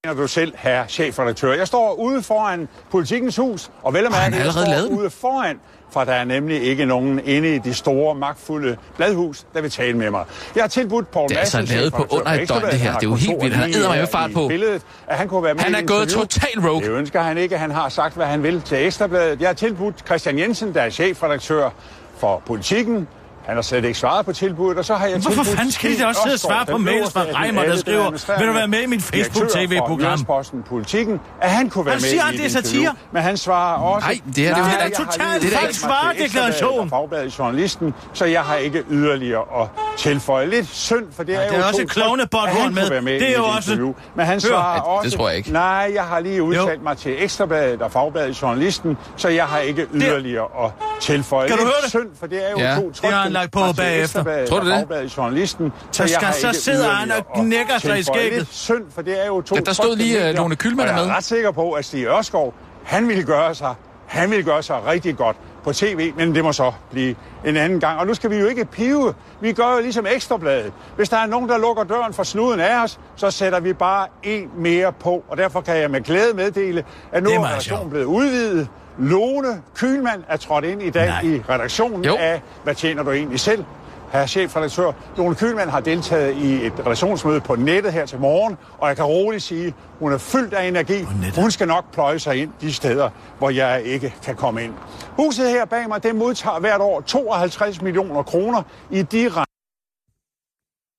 S7: Mener du selv, herre chefredaktør. Jeg står ude foran politikens hus, og vel at mærke, jeg står
S6: lavet
S7: ude foran, for der er nemlig ikke nogen inde i de store, magtfulde bladhus, der vil tale med mig. Jeg har tilbudt Poul
S6: Det er altså
S7: Madsen,
S6: lavet på under et døgn, det her. Det er jo helt vildt. Han
S7: kontor
S6: eddermame
S7: lige,
S6: fart på.
S7: Billedet, at han kunne være med
S6: Han er
S7: et
S6: gået total rogue.
S7: Det ønsker han ikke. Han har sagt, hvad han vil til Ekstrabladet. Jeg har tilbudt Christian Jensen, der er chefredaktør for politikken. Han har slet ikke svaret på tilbuddet, og så har jeg
S4: Hvorfor
S7: tilbudt
S4: fanden skal da også sidde og svare på mails fra Reimer, der skriver, "Vil du være med i mit Facebook-TV-program?"
S7: Jyllands-Posten Politikken, at han kunne være
S4: Han
S7: med
S4: siger,
S7: i
S4: at
S7: et
S4: det er
S7: interview.
S4: satire.
S7: Men han svarer også...
S6: Nej, det er det jo
S7: jeg har
S4: Totalt
S6: falsk
S4: svaredeklaration.
S7: Fagbladet Journalisten, så jeg har ikke yderligere at tilføje. Lidt synd, for det er
S4: Ja,
S7: jo
S4: der er også
S7: to
S4: et klovnebånd
S7: at han
S4: horn med.
S7: med
S4: Det er
S7: i
S4: jo
S7: et
S4: også-.
S7: Men han svarer
S6: Ja, det
S7: også...
S6: tror jeg ikke.
S7: Nej, jeg har lige udtalt
S4: Jo.
S7: mig til Ekstrabladet og Fagbladet Journalisten, så jeg har ikke yderligere at tilføje.
S4: Kan du
S7: Lidt
S4: høre det?
S7: synd, for det er jo to
S4: Det han lagt på
S7: mig til
S4: bagefter.
S6: Tror du det?
S7: Journalisten,
S4: Så
S7: jeg
S4: skal- så
S7: ikke
S4: sidder han og knækker sig i skægget.
S7: Lidt synd, for det er jo to
S6: Ja, der stod lige, øh, Lone er
S7: og
S6: med.
S7: Jeg er ret sikker på, at Stig Ørskov, han ville gøre sig, han ville gøre sig rigtig godt på tv, men det må så blive en anden gang. Og nu skal vi jo ikke pive. Vi gør jo ligesom Ekstrabladet. Hvis der er nogen, der lukker døren for snuden af os, så sætter vi bare en mere på. Og derfor kan jeg med glæde meddele, at nu
S4: Det er
S7: er blevet udvidet. Lone Kühlmann er trådt ind i dag
S4: Nej.
S7: i redaktionen
S6: Jo.
S7: af, hvad tjener du egentlig selv? Herre chefredaktør, Lone Kühlmann har deltaget i et redaktionsmøde på nettet her til morgen, og jeg kan roligt sige, hun er fyldt af energi. Hun skal nok pløje sig ind de steder, hvor jeg ikke kan komme ind. Huset her bag mig, det modtager hvert år 52 millioner kroner i direkte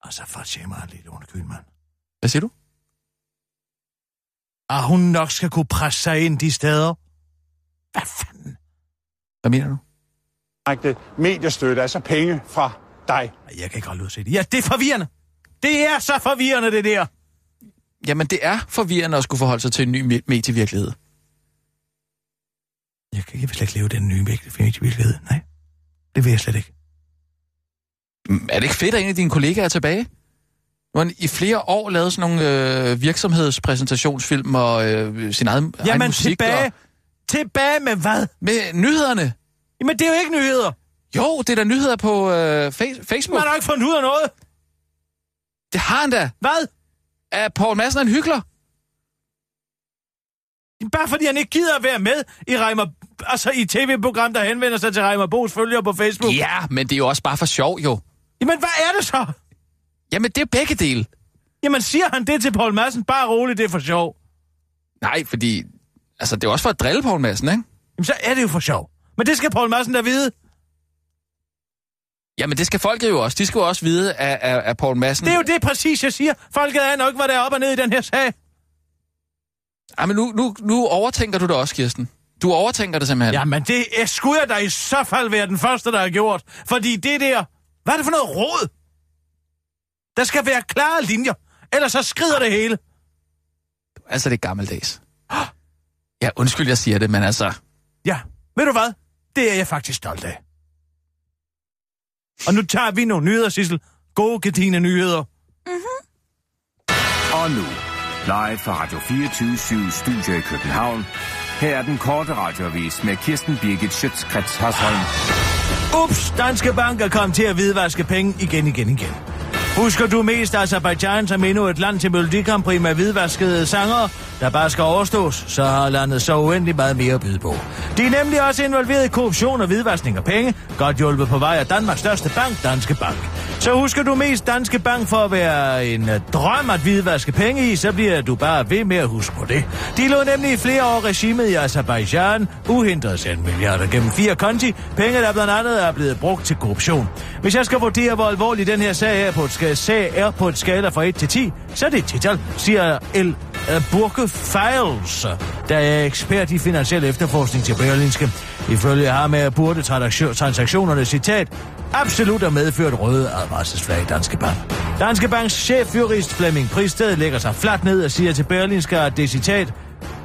S4: Altså, for mig lige, Lone Kühlmann.
S6: Hvad siger du?
S4: At hun nok skal kunne presse sig ind de steder. Hvad fanden?
S6: Hvad mener du?
S7: mediestøtte, altså penge fra dig.
S4: Jeg kan ikke holde ud at se det. Ja, det er forvirrende. Det er så forvirrende, det der.
S6: Jamen, det er forvirrende at skulle forholde sig til en ny me- medievirkelighed.
S4: Jeg, kan, jeg vil slet ikke leve den nye medievirkelighed. Nej, det vil jeg slet ikke.
S6: Mm, Er det ikke fedt, at en af dine kollegaer er tilbage? Nu har i flere år lavet sådan nogle øh, virksomhedspræsentationsfilm og øh, sin egen, egen
S4: Jamen
S6: musik.
S4: tilbage.
S6: Og,
S4: Tilbage med hvad?
S6: med nyhederne.
S4: Jamen det er jo ikke nyheder.
S6: Jo, det er der nyheder på øh, fa- Facebook.
S4: Man har ikke fundet ud af noget.
S6: Det har han da.
S4: Hvad?
S6: Er Paul Madsen en hyggelig?
S4: Bare fordi han ikke gider at være med i Reimer, altså i tv-program, der henvender sig til Reimer Bo's følgere på Facebook.
S6: Ja, men det er jo også bare for sjov, jo.
S4: Jamen hvad er det så?
S6: Jamen, det er begge dele.
S4: Jamen siger han det til Paul Madsen? Bare roligt, det er for sjov.
S6: Nej, fordi... Altså, det er også for at drille Paul Madsen, ikke?
S4: Jamen så er det jo for sjov. Men det skal Paul Madsen da vide.
S6: Jamen, det skal folket jo også. De skal jo også vide, at, at, at Paul Madsen...
S4: Det er jo det præcis, jeg siger. Folket er nok, hvad der er op og ned i den her sag.
S6: Jamen, nu, nu, nu overtænker du det også, Kirsten. Du overtænker det simpelthen.
S4: Jamen det er, skulle jeg da i så fald være den første, der har gjort. Fordi det der... Hvad er det for noget råd? Der skal være klare linjer. Ellers så skrider det hele.
S6: Altså, det er gammeldags. Ja, undskyld, jeg siger det, men altså...
S4: Ja, ved du hvad? Det er jeg faktisk stolt af. Og nu tager vi nogle nyheder, Sissel. Gode gardine nyheder.
S8: Og nu, live fra Radio 24 Studio i København. Her er den korte radiovis med Kirsten Birgit Schøtzgrads Hasholm.
S4: Ups, Danske Bank er kommet til at hvidvaske penge igen, igen, igen. Husker du mest Azerbaijan som endnu et land til Melodi Grand Prix med hvidvaskede sanger, der bare skal overstås, så har landet så uendelig meget mere at byde på. De er nemlig også involveret i korruption og hvidvaskning af penge, godt hjulpet på vej af Danmarks største bank, Danske Bank. Så husker du mest Danske Bank for at være en øh, drøm at hvidvaske penge i, så bliver du bare ved med at huske på det. De lå nemlig i flere år regimet i Azerbaijan, uhindret sendt milliarder gennem fire konti, penge der blandt andet er blevet brugt til korruption. Hvis jeg skal vurdere, hvor alvorlig den her sag er på et, ska- sag er på et skala fra 1 til 10, så er det et tital, siger El øh, Burke Files, der er ekspert i finansiel efterforskning til Berlinske. Ifølge ham er burde transaktionerne, citat, absolut har medført røde advarselsflag i Danske Bank. Danske Banks chefjurist Flemming Pristed lægger sig fladt ned og siger til Berlinske, at det citat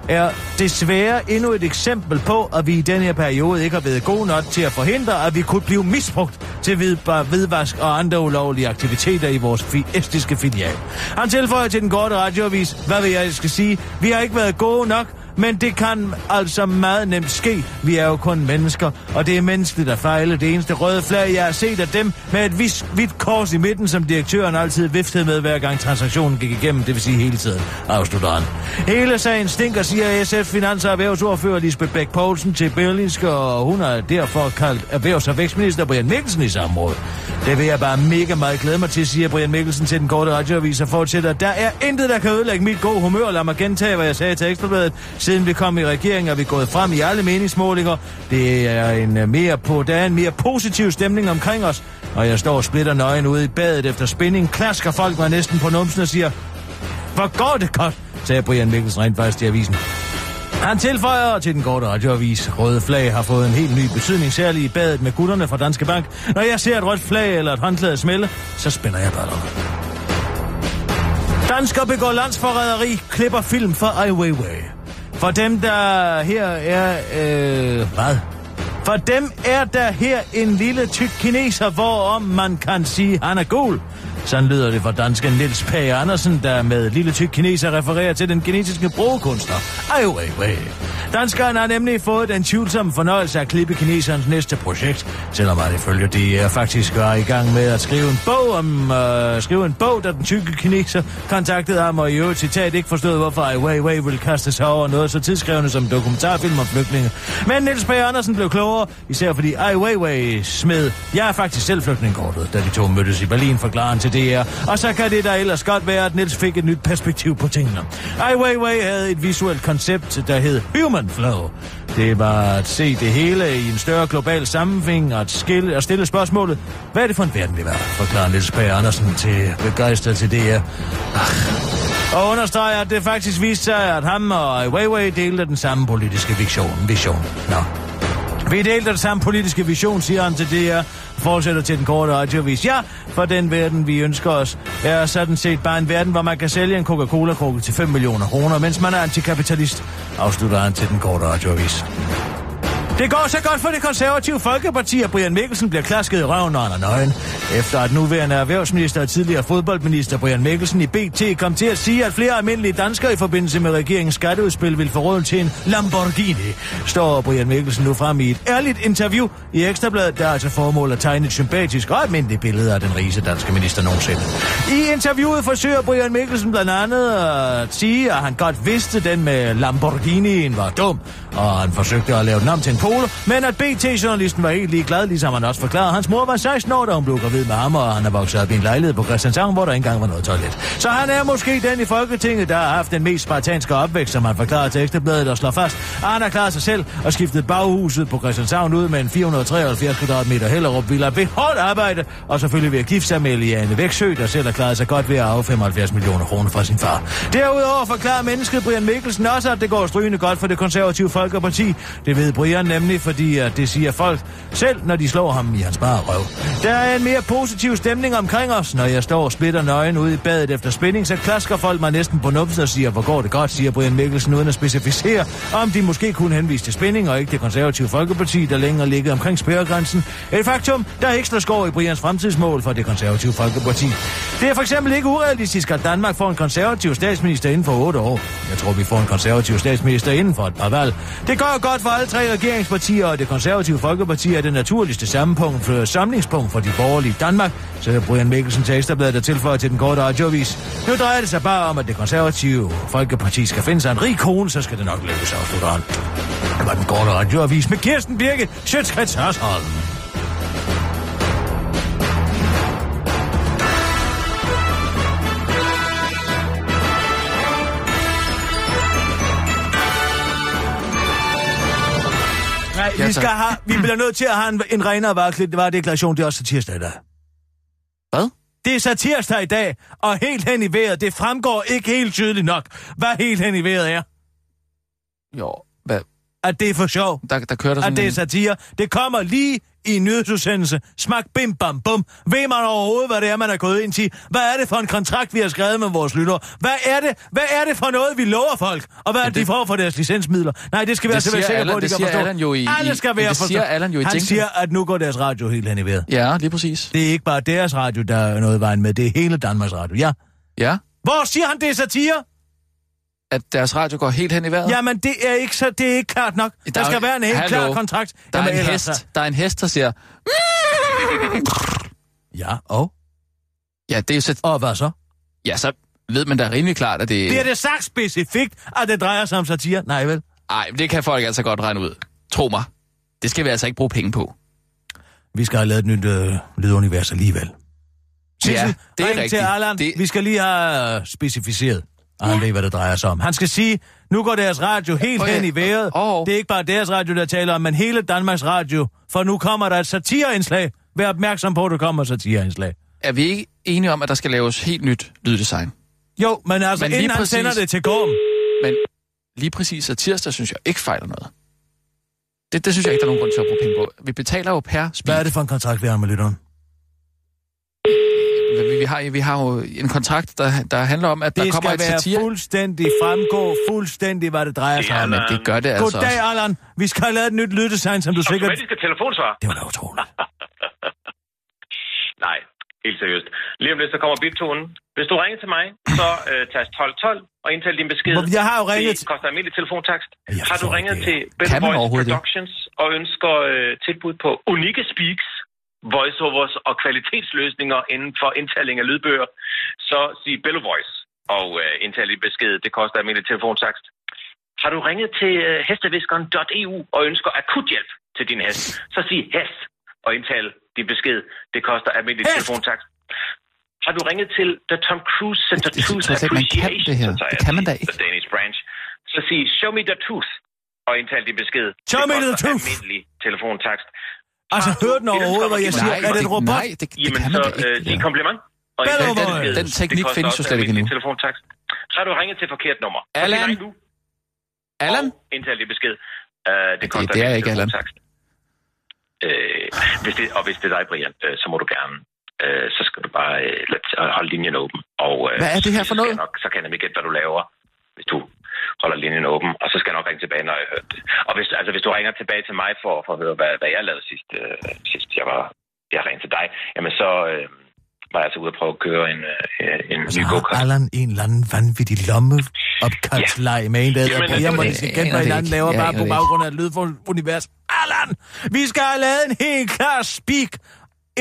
S4: er desværre endnu et eksempel på, at vi i den her periode ikke har været gode nok til at forhindre, at vi kunne blive misbrugt til hvidvask og andre ulovlige aktiviteter i vores fi- estiske filial. Han tilføjer til den korte radioavis, hvad vil jeg skal sige, vi har ikke været gode nok, men det kan altså meget nemt ske. Vi er jo kun mennesker, og det er menneskeligt at fejle. Det eneste røde flag, jeg har set af dem med et vis, hvidt kors i midten, som direktøren altid viftede med, hver gang transaktionen gik igennem, det vil sige hele tiden, afslutter han. Hele sagen stinker, siger SF Finans- og Erhvervsordfører Lisbeth Bæk Poulsen til Berlinske, og hun er derfor kaldt erhvervs- og vækstminister Brian Mikkelsen i samråd. Det vil jeg bare mega meget glæde mig til, siger Brian Mikkelsen til den korte radioavis og fortsætter. Der er intet, der kan ødelægge mit gode humør. Lad mig gentage, hvad jeg sagde til Ekstrabladet. Siden vi kom i regeringen, er vi gået frem i alle meningsmålinger. Det er en øh, mere på, der er en mere positiv stemning omkring os. Og jeg står og splitter nøgen ude i badet efter spænding. Klasker folk mig næsten på numsen og siger, hvor går det godt, sagde Brian Mikkelsen rent faktisk til avisen. Han tilføjer til den korte radioavis. Røde flag har fået en helt ny betydning, særligt i badet med gutterne fra Danske Bank. Når jeg ser et rødt flag eller et håndklæde smelle, så spænder jeg ballerne. Dansker begår landsforræderi, klipper film for Ai Weiwei. For dem, der her er... Øh, hvad? For dem er der her en lille tyk kineser, hvorom man kan sige, han er gul. Sådan lyder det fra danske Niels P. Andersen, der med lille tyk kineser refererer til den kinesiske brokunstner Ai Weiwei. Danskeren har nemlig fået den tvivlsomme fornøjelse at klippe kineserens næste projekt, selvom han ifølge er faktisk er i gang med at skrive en bog om øh, skrive en bog, da den tykke kineser kontaktede ham, og i øvrigt citat ikke forstod, hvorfor Ai Weiwei ville kaste sig over noget så tidskrævende som dokumentarfilm om flygtninge. Men Niels P. Andersen blev klogere, især fordi Ai Weiwei smed, jeg er faktisk selv flygtningekortet, da de to mødtes i Berlin, forklarer han til DR. Og så kan det da ellers godt være, at Niels fik et nyt perspektiv på tingene. Ai Weiwei havde et visuelt koncept, der hed Human Flow. Det var at se det hele i en større global sammenhæng og at, skille, og stille spørgsmålet, hvad er det for en verden, vi var, Forklarer Niels Berg Andersen til begejstret til DR. Ach. Og understreger, at det faktisk viste sig, at ham og Ai Weiwei delte den samme politiske vision. vision. Nå. Vi delte den samme politiske vision, siger han til DR, fortsætter til den korte radiovis. Ja, for den verden, vi ønsker os, er sådan set bare en verden, hvor man kan sælge en Coca-Cola-krukke til 5 millioner kroner, mens man er antikapitalist, afslutter han til den korte radioavis. Det går så godt for det konservative Folkeparti, at Brian Mikkelsen bliver klasket i røven, når han er nøgen. Efter at nuværende erhvervsminister og tidligere fodboldminister Brian Mikkelsen i BT kom til at sige, at flere almindelige danskere i forbindelse med regeringens skatteudspil vil få råd til en Lamborghini, står Brian Mikkelsen nu frem i et ærligt interview i Ekstrabladet, der er til formål at tegne et sympatisk og almindeligt billede af den rigeste danske minister nogensinde. I interviewet forsøger Brian Mikkelsen blandt andet at sige, at han godt vidste, den med Lamborghinien var dum, og han forsøgte at lave den om til en skole, men at BT-journalisten var helt ligeglad, ligesom han også forklarede. Hans mor var 16 år, da hun blev gravid med ham, og han er vokset op i en lejlighed på Christianshavn, hvor der ikke engang var noget toilet. Så han er måske den i Folketinget, der har haft den mest spartanske opvækst, som han forklarer til Ekstrabladet og slår fast, han har klaret sig selv og skiftet baghuset på Christianshavn ud med en 473 kvadratmeter Hellerup villa ved hårdt arbejde, og selvfølgelig ved at gifte sig med Eliane Væksø, der selv har klaret sig godt ved at arve 75 millioner kroner fra sin far. Derudover forklarer mennesket Brian Mikkelsen også, at det går strygende godt for det konservative Folkeparti. Det ved Brian nemlig, fordi at det siger folk selv, når de slår ham i hans bare røv. Der er en mere positiv stemning omkring os. Når jeg står og splitter nøgen ude i badet efter spænding, så klasker folk mig næsten på numsen og siger, hvor går det godt, siger Brian Mikkelsen, uden at specificere, om de måske kunne henvise til spænding og ikke det konservative Folkeparti, der længere ligger omkring spærregrænsen. Et faktum, der ikke slår skår i Brians fremtidsmål for det konservative Folkeparti. Det er for eksempel ikke urealistisk, at Danmark får en konservativ statsminister inden for 8 år. Jeg tror, vi får en konservativ statsminister inden for et par valg. Det går godt for alle tre Folkeparti og det konservative Folkeparti er det naturligste sammenpunkt for samlingspunkt for de borgerlige Danmark, så Brian Mikkelsen til Ekstrabladet, der tilføjer til den korte radiovis. Nu drejer det sig bare om, at det konservative Folkeparti skal finde sig en rig kone, så skal det nok lykkes, afslutter han. Det var den korte radioavis med Kirsten Birke, Sjøtskrets Hørsholm. Vi, skal have, vi bliver nødt til at have en, en renere vareklip. Det var deklaration, det er også tirsdag i dag.
S6: Hvad?
S4: Det er satirsdag i dag, og helt hen i vejret, det fremgår ikke helt tydeligt nok, hvad helt hen i vejret er.
S6: Jo, hvad?
S4: At det er for sjov.
S6: Der, der kører der
S4: At
S6: sådan
S4: det er satire. Det kommer lige i en nyhedsudsendelse. Smak bim bam bum. Ved man overhovedet, hvad det er, man er gået ind til? Hvad er det for en kontrakt, vi har skrevet med vores lyttere? Hvad er det, hvad er det for noget, vi lover folk? Og hvad er det, de får for deres licensmidler? Nej, det skal vi
S6: Det
S4: altså være sikre på,
S6: Allan-
S4: at de
S6: det
S4: kan forstå.
S6: Allan jo i-
S4: Alle skal være
S6: det
S4: forstå.
S6: siger Allan jo i
S4: Han
S6: jinglen.
S4: siger, at nu går deres radio helt hen i vejret.
S6: Ja, lige præcis.
S4: Det er ikke bare deres radio, der er noget vejen med. Det er hele Danmarks radio. Ja.
S6: Ja,
S4: Hvor siger han, det er satire?
S6: At deres radio går helt hen i vejret.
S4: Jamen, det er ikke, så, det er ikke klart nok. Der,
S6: Der er
S4: skal
S6: jo-
S4: være en helt
S6: Hallo.
S4: klar kontrakt.
S6: Der er
S4: Jamen,
S6: en
S4: ellers
S6: hest,
S4: så-
S6: der er en hest, der siger...
S4: Ja, og?
S6: Ja, det er jo så...
S4: Og hvad så?
S6: Ja, så ved man da rimelig klart, at det...
S4: Bliver det sagt specifikt, at det drejer sig om satire? Nej, vel?
S6: Nej, det kan folk altså godt regne ud. Tro mig. Det skal vi altså ikke bruge penge på.
S4: Vi skal have lavet et nyt øh, lydunivers alligevel. Sissel,
S6: Ja, det er rigtigt.
S4: til Allan.
S6: Det-
S4: Vi skal lige have øh, specificeret, og han ved, hvad det drejer sig om. Han skal sige, nu går deres radio helt
S6: Okay.
S4: hen i vejret.
S6: Åh.
S4: Det er ikke bare deres radio, der taler om, men hele Danmarks radio. For nu kommer der et satireindslag. Vær opmærksom på, at der kommer et satireindslag.
S6: Er vi ikke enige om, at der skal laves helt nyt lyddesign?
S4: Jo, men altså,
S6: Men
S4: inden han
S6: præcis-
S4: sender det til Gorm,
S6: Men lige præcis at tirsdag, synes jeg ikke fejler noget. Det, det synes jeg ikke, der er nogen grund til at bruge penge på. Vi betaler jo per speed.
S4: hvad er det for en kontrakt, vi har med lytteren?
S6: Vi, vi, har, vi har jo en kontrakt, der, der handler om, at der
S4: Det
S6: kommer
S4: skal
S6: et
S4: være
S6: satire...
S4: fuldstændig fremgå, fuldstændig, hvad det drejer sig
S6: Ja,
S4: om.
S6: men det gør det altså
S4: Goddag,
S6: også.
S4: Allan. Vi skal have lavet et nyt lyddesign, som du sikkert...
S9: Automatiske telefonsvar?
S4: Det var da utroligt.
S9: Nej, helt seriøst. Lige om lidt, så kommer biptonen. Hvis du ringer til mig, så øh, tast 1212 og indtal din besked.
S4: Jeg har jo ringet
S9: Det koster almindelig telefontakst.
S4: Jeg
S9: Har du ringet
S4: ikke
S9: til
S4: det
S9: Better Voice
S6: det?
S9: Productions og ønsker øh, tilbud på unikke speaks, voiceovers og kvalitetsløsninger inden for indtaling af lydbøger, så sig Bello Voice og øh, indtal din besked. Det koster almindelig telefontakst. Har du ringet til øh, hesteviskeren.eu og ønsker akut hjælp til din hest, så sig hest og indtal din besked. Det koster almindelig
S4: Hest!
S9: telefontakst. Har du ringet til The Tom Cruise Center
S6: Det-
S9: Tooth Appreciation
S6: det her.
S9: Society,
S6: Det kan man da ikke.
S9: The Danish branch, så sig Show me the tooth og indtal din besked.
S4: Show
S9: det
S4: me the tooth.
S9: almindelig telefontakst.
S4: Altså,
S9: Har du
S4: hørte den overhovedet, hvad jeg siger?
S6: Nej,
S4: Er det et
S6: det,
S4: robot?
S6: nej, det, det
S9: Jamen
S6: kan man
S9: så
S6: ikke.
S9: øh,
S6: det
S9: sig
S6: der.
S9: kompliment. Og din
S4: Voice.
S9: besked.
S6: Den teknik
S9: Det
S6: findes jo slet ikke
S9: almindelig
S6: endnu.
S9: Telefontakst. Så har du ringet til forkert nummer.
S6: Allan? Allan?
S9: indtal din besked. Uh, det
S6: det- det er
S9: almindelig
S6: ikke Allan.
S9: Øh, hvis det, og hvis det er dig, Brian, øh, så må du gerne, øh, så skal du bare øh, holde linjen åben. Og, øh,
S6: Hvad er det her for noget?
S9: Nok, så kan jeg nemlig gætte, hvad du laver, hvis du holder linjen åben, og så skal jeg nok ringe tilbage, når jeg har hørt det. Og hvis, altså, hvis du ringer tilbage til mig for, for at høre, hvad, hvad jeg lavede sidst, øh, sidst jeg var jeg ringede til dig, jamen så øh, var jeg altså ude at prøve at køre en, øh, en
S4: Så
S9: ny
S4: har
S9: go-kart.
S4: Allan en eller anden vanvittig lomme opkaldsleg med en, der hedder Brian, hvor de skal
S6: jeg
S4: gætte, hvad hinanden laver bare på baggrund af et lydunivers. Allan, vi skal have lavet en helt klar speak.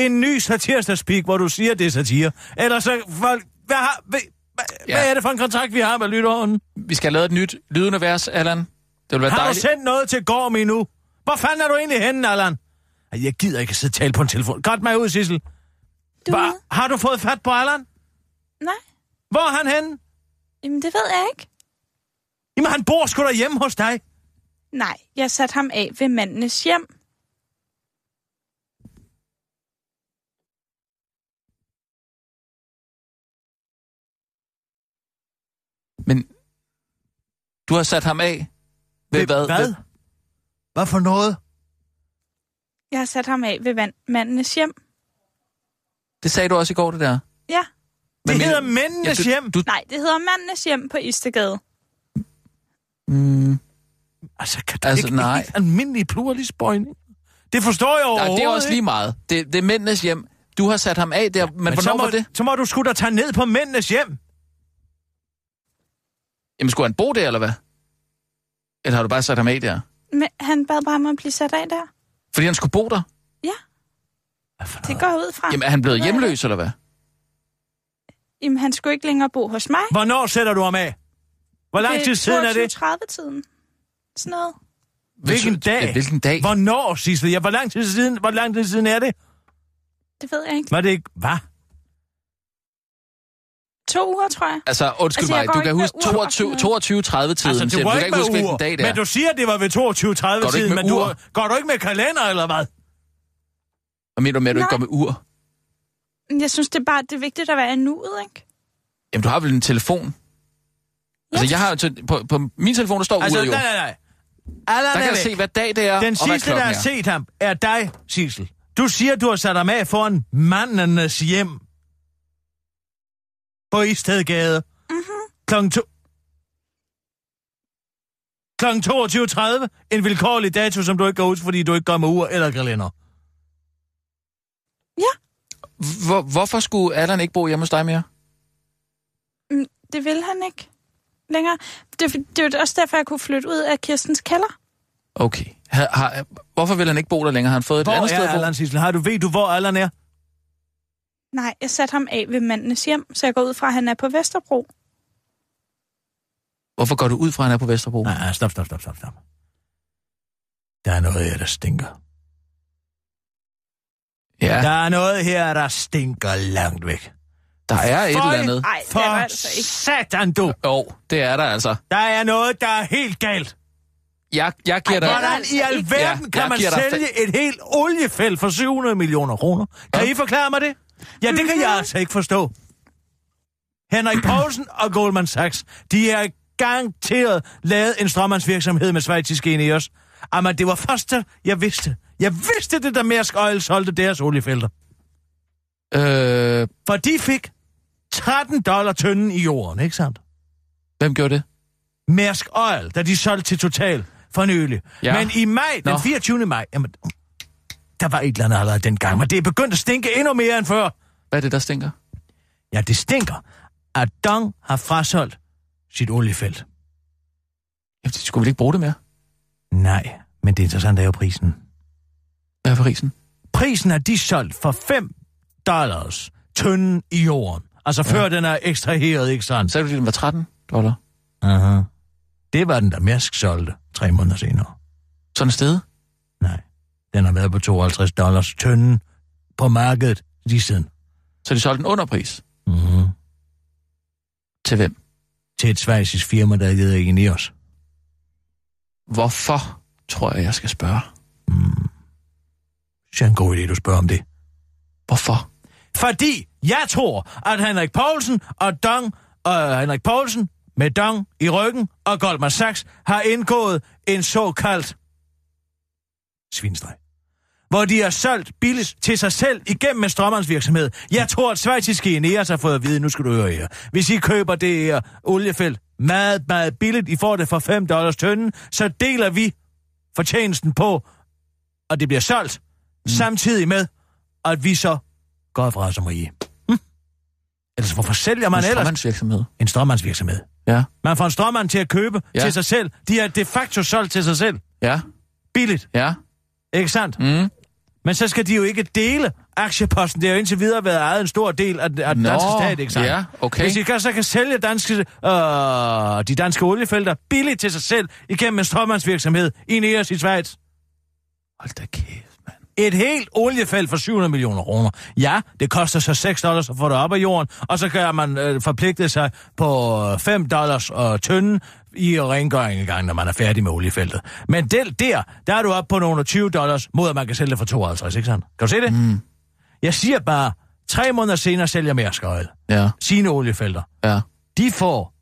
S4: En ny satirsdag-speak, hvor du siger, det er satire. Ellers så folk... Hvad, har,
S6: Ja.
S4: hvad er det for en kontrakt, vi har med lytteren?
S6: Vi skal have lavet et nyt lydunivers, Allan. Det vil være
S4: Har du
S6: dejligt.
S4: sendt noget til Gorm endnu? Hvor fanden er du egentlig henne, Allan? Ej, Jeg gider ikke at sidde og tale på en telefon. Godt mig ud, Sissel.
S5: Du
S4: Hva? Har du fået fat på Allan?
S5: Nej,
S4: Hvor er han henne?
S5: jamen det ved jeg ikke.
S4: Jamen, han bor sgu da hjemme hos dig.
S5: Nej, jeg satte ham af ved mandenes hjem.
S6: Men du har sat ham af ved hvad?
S4: Hvad?
S6: Ved,
S4: Hvad for noget?
S5: Jeg har sat ham af ved van- mandenes hjem.
S6: det sagde du også i går, det der.
S5: Ja.
S6: Hvad
S4: Det hedder mændenes
S6: du,
S4: hjem.
S6: Du,
S5: Nej, det hedder mandenes hjem på Istegade.
S6: mm,
S4: Altså, kan
S6: Altså,
S4: ikke
S6: nej.
S4: helt almindelig pluralisbøjning? Det forstår jeg
S6: nej,
S4: overhovedet
S6: det er også lige
S4: ikke.
S6: meget. Det, det er mændenes hjem. Du har sat ham af der, men, men
S4: så
S6: hvornår
S4: må,
S6: var det?
S4: Så må du sgu da tage ned på mændenes hjem.
S6: Jamen, skulle han bo der, eller hvad? Eller har du bare sat ham af der?
S5: Men han bad bare om at blive sat af der.
S6: Fordi han skulle bo der?
S4: Hvad for
S5: Det går ud fra.
S6: Jamen, er han blevet hjemløs, eller hvad?
S5: Jamen, han skulle ikke længere bo hos mig.
S4: Hvornår sætter du ham af? Hvor lang tid siden er det?
S5: 30-tiden. Sådan noget.
S4: Hvilken dag?
S6: Ja, hvilken dag?
S4: Hvornår, Sissel? Ja, hvor lang tid siden, hvor lang tid siden er det?
S5: Det ved jeg ikke.
S4: Var det ikke... Hvad?
S5: To uger, tror jeg.
S6: Altså, undskyld
S5: Altså, jeg
S6: mig, du
S5: ikke
S6: kan huske
S5: ur og sådan
S6: 22
S5: noget.
S6: 22-30 tiden.
S4: Altså,
S6: du
S4: du
S6: kan
S4: ikke
S6: huske, hvilken dag det er.
S4: men du siger, det var ved 22.30
S6: Går du ikke
S4: tiden,
S6: med
S4: men du,
S6: ur?
S4: går du ikke med kalender, eller hvad?
S6: Hvad mener du med, at du ikke
S5: Nej.
S6: går med ur?
S5: Jeg synes, det er bare det er vigtigt at være i nuet, ikke?
S6: Jamen, du har vel en telefon? Altså, jeg har jo på, på min telefon, der står
S4: Altså,
S6: uret jo.
S4: nej, nej, nej. Allan
S6: Der
S4: er
S6: kan jeg se, hvad dag det er,
S4: Den
S6: og hvad
S4: sidste, der har
S6: er.
S4: set ham, er dig, Sissel. Du siger, du har sat ham af foran mandenes hjem. På Istedgade.
S5: Mhm.
S4: Klokken to... Klokken 22.30. En vilkårlig dato, som du ikke går ud, fordi du ikke går med ur eller kalender.
S6: Hvor, hvorfor skulle Allan ikke bo hjemme hos dig mere?
S5: Mm, Det vil han ikke længere. Det, er det er jo også derfor, jeg kunne flytte ud af Kirstens kælder.
S6: Okay. Har, har, hvorfor vil han ikke bo der længere? Har han fået et
S4: Hvor
S6: andet sted
S4: er
S6: at bo?
S4: Allan, Sissel? Har du, ved du, hvor Allan er?
S5: Nej, jeg satte ham af ved mandenes hjem, så jeg går ud fra, at han er på Vesterbro.
S6: Hvorfor går du ud fra, at han er på Vesterbro?
S4: Nej, nej, stop, stop, stop, stop, stop. Der er noget her, der stinker.
S6: Ja,
S4: Der er noget her, der stinker langt væk.
S6: der er et eller andet.
S5: Nej, det
S4: For
S5: er der altså ikke.
S4: satan, du!
S6: Jo, det er der altså.
S4: Der er noget, der er helt galt.
S6: Jeg, jeg giver
S5: Ej,
S6: dig...
S5: er
S4: Hvordan i alverden
S6: Ja,
S4: kan man sælge et helt oliefelt for 700 millioner kroner? Kan
S6: Ja.
S4: I forklare mig det? Ja, det kan jeg altså ikke forstå. Henrik Poulsen og Goldman Sachs, de er garanteret lavet en strømmandsvirksomhed med svejtiske Ineos. Jamen, det var først, jeg vidste. Jeg vidste det, da Mærsk Oil solgte deres oliefelter.
S6: Øh,
S4: For de fik 13 dollar tønden i jorden, ikke sandt?
S6: hvem gjorde det?
S4: Mærsk Oil, da de solgte til Total for nylig.
S6: Ja.
S4: Men i maj, den
S6: Nå.
S4: 24. maj, jamen, der var et eller andet allerede dengang, men det er begyndt at stinke endnu mere end før.
S6: Hvad er det, der stinker?
S4: Ja, det stinker, at Dong har frasolgt sit oliefelt.
S6: Jamen, de skulle vel ikke bruge det mere?
S4: Nej, men det interessante er jo prisen.
S6: Hvad er prisen?
S4: Prisen er de solgt for 5 dollars tønden i jorden. Altså ja. før den er ekstraheret, ikke sandt?
S6: Sagde du, den var 13 dollar?
S4: Aha. Det var den, der Mærsk solgte tre måneder senere.
S6: Sådan sted?
S4: Den har været på 52 dollars tønden på markedet lige siden.
S6: Så de solgte den under pris?
S4: Mm-hmm.
S6: Til hvem?
S4: Til et svejsisk firma, der hedder Ineos.
S6: Hvorfor, tror jeg, jeg skal spørge.
S4: Så er en god idé, du spørger om det.
S6: Hvorfor?
S4: Fordi jeg tror, at Henrik Poulsen og Dong, og Henrik Poulsen med Dong i ryggen og Goldman Sachs har indgået en såkaldt svinstreg. hvor de har solgt billigt til sig selv igennem en strømmandsvirksomhed. Jeg tror, at svejtiske Eneas har fået at vide, nu skal du høre her. Hvis I køber det her oliefelt meget, meget billigt, I får det for 5 dollars tønden, så deler vi fortjenesten på, og det bliver solgt, mm. samtidig med, at vi så går fra som rige. Hm? Ellers hvorfor sælger man
S6: En
S4: ellers en strømmandsvirksomhed?
S6: Ja.
S4: Man får en strømmand til at købe
S6: ja.
S4: til sig selv. De er de facto solgt til sig selv.
S6: Ja.
S4: Billigt,
S6: Ja.
S4: Ikke sandt?
S6: Mm.
S4: Men så skal de jo ikke dele aktieposten. Det har jo indtil videre været ejet en stor del af, af den danske stat, ikke sandt?
S6: ja, okay.
S4: Hvis de kan, så kan sælge danske, øh, de danske oliefelter billigt til sig selv igennem en strømmandsvirksomhed i Neos i Schweiz.
S6: Hold da kæft, mand.
S4: Et helt oliefelt for 700 millioner kroner. Ja, det koster så 6 dollars at få det op af jorden, og så kan man øh, forpligte sig på 5 dollars og tønden i rengøring engang, når man er færdig med oliefeltet. Men del, der, der er du op på nogle 20 dollars, mod at man kan sælge det for 52, ikke sandt? Kan du se det?
S6: Mm.
S4: Jeg siger bare, tre måneder senere sælger Mærsk Oil
S6: Ja.
S4: sine oliefelter.
S6: Ja.
S4: De får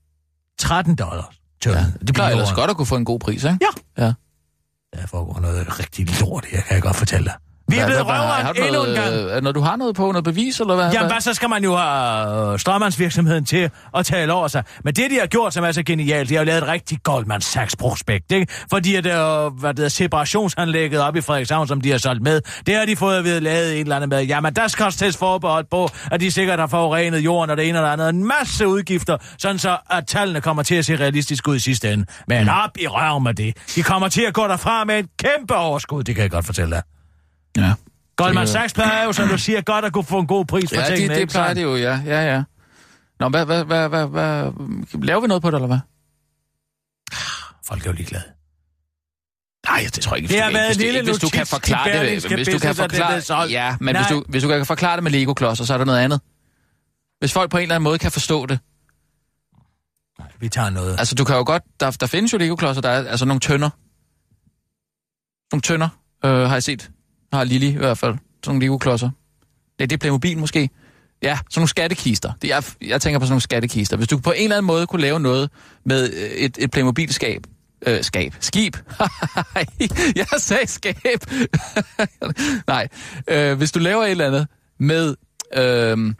S4: 13 dollars tønden.
S6: ja. Det plejer ellers godt at kunne få en god pris, ikke?
S4: Ja.
S6: Ja.
S4: Der foregår noget rigtig lort her, kan jeg godt fortælle dig. Vi er blevet røveren endnu en gang.
S6: øh, Når du har noget på, noget bevis, eller hvad?
S4: Jamen, hvad, så skal man jo have øh, strømmandsvirksomheden til at tale over sig. Men det, de har gjort, som er så genialt, de har jo lavet et rigtig Goldman Sachs-prospekt, ikke? Fordi at, øh, hvad det er, separationsanlægget op i Frederikshavn, som de har solgt med, det har de fået at vide lavet en eller anden med. Jamen, der skal også tages forbehold på, at de sikkert har forurenet jorden og det ene og det andet. En masse udgifter, sådan så, at tallene kommer til at se realistisk ud i sidste ende. Men
S6: Mm.
S4: op i røven med det. De kommer til at gå derfra med et kæmpe overskud, det kan jeg godt fortælle dig.
S6: Ja.
S4: Goldman
S6: Det-
S4: Sachs plejer jo, som du siger, godt at kunne få en god pris for
S6: Ja,
S4: tingene.
S6: det, det
S4: ikke
S6: plejer det jo, ja. Ja, ja. Nå, hvad, hvad, hvad, hvad, hvad, laver vi noget på det, eller hvad?
S4: Folk er jo ligeglade.
S6: Nej, det tror jeg ikke.
S4: Det
S6: hvis
S4: har
S6: du-
S4: været en lille
S6: Hvis du kan forklare det, hvis du kan
S4: det
S6: forklare...
S4: solgt.
S6: Ja, men
S4: Nej.
S6: hvis du, hvis du kan forklare det med Lego-klodser, så er der noget andet. Hvis folk på en eller anden måde kan forstå det.
S4: Vi tager noget.
S6: Altså, du kan jo godt... Der, der findes jo Lego-klodser, der er altså nogle tønder. Nogle tønder, øh, har jeg set. Har Lili i hvert fald. Sådan nogle Lego-klodser. Ja, det er Playmobil måske. Ja, sådan nogle skattekister. Det er, jeg tænker på sådan nogle skattekister. Hvis du på en eller anden måde kunne lave noget med øh, et, et Playmobil-skab, Øh, skab. Skib. jeg sagde skab. Nej. Øh, hvis du laver et eller andet med øh,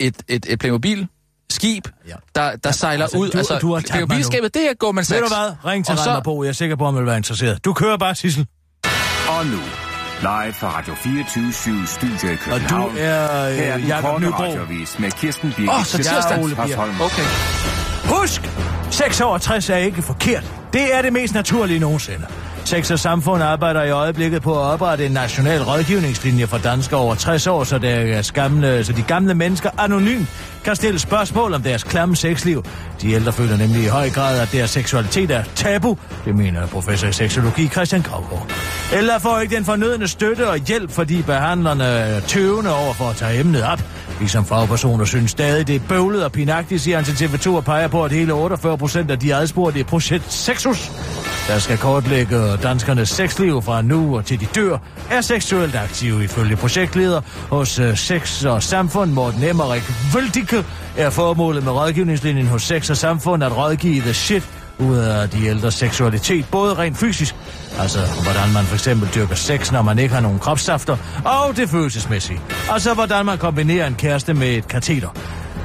S6: et, et, et Playmobil skib,
S4: Ja.
S6: der, der sejler
S4: altså,
S6: ud.
S4: du-
S6: altså,
S4: du har.
S6: Playmobil-skabet, det er Goldman Sachs.
S4: Ved du hvad? Ring til
S6: Og så-.
S4: Jeg er sikker på, at han vil være interesseret. Du kører bare, Sissel.
S8: Og nu, live fra Radio 24 Studio i
S4: Og
S8: København.
S4: du er
S8: Her er
S4: øh,
S8: den
S4: Jacob
S8: radioavis med Kirsten Birgit.
S6: Åh, så tirsdag.
S4: Ole Birk.
S6: Okay.
S4: Husk, 6 over 60 er ikke forkert. Det er det mest naturlige nogensinde. Sex og Samfund arbejder i øjeblikket på at oprette en national rådgivningslinje for danskere over 60 år, så, deres gamle, så de gamle mennesker anonymt kan stille spørgsmål om deres klamme sexliv. De ældre føler nemlig i høj grad, at deres seksualitet er tabu. Det mener professor i seksologi Christian Gravgaard. Eller får ikke den fornødne støtte og hjælp, fordi behandlerne er tøvende over for at tage emnet op. Ligesom fagpersoner synes stadig, det er bøvlet og pinagtigt, siger han til TV2 og peger på, at hele 48 procent af de adspurgte i projekt Sexus, der skal kortlægge danskernes sexliv fra nu og til de dør, er seksuelt aktive ifølge projektleder hos øh, Sex og Samfund, Morten Emmerik Vøldike, er formålet med rådgivningslinjen hos Sex og Samfund at rådgive the shit ud af de ældres seksualitet, både rent fysisk, altså hvordan man for eksempel dyrker sex, når man ikke har nogen kropssafter, og det følelsesmæssige. Altså hvordan man kombinerer en kæreste med et kateter.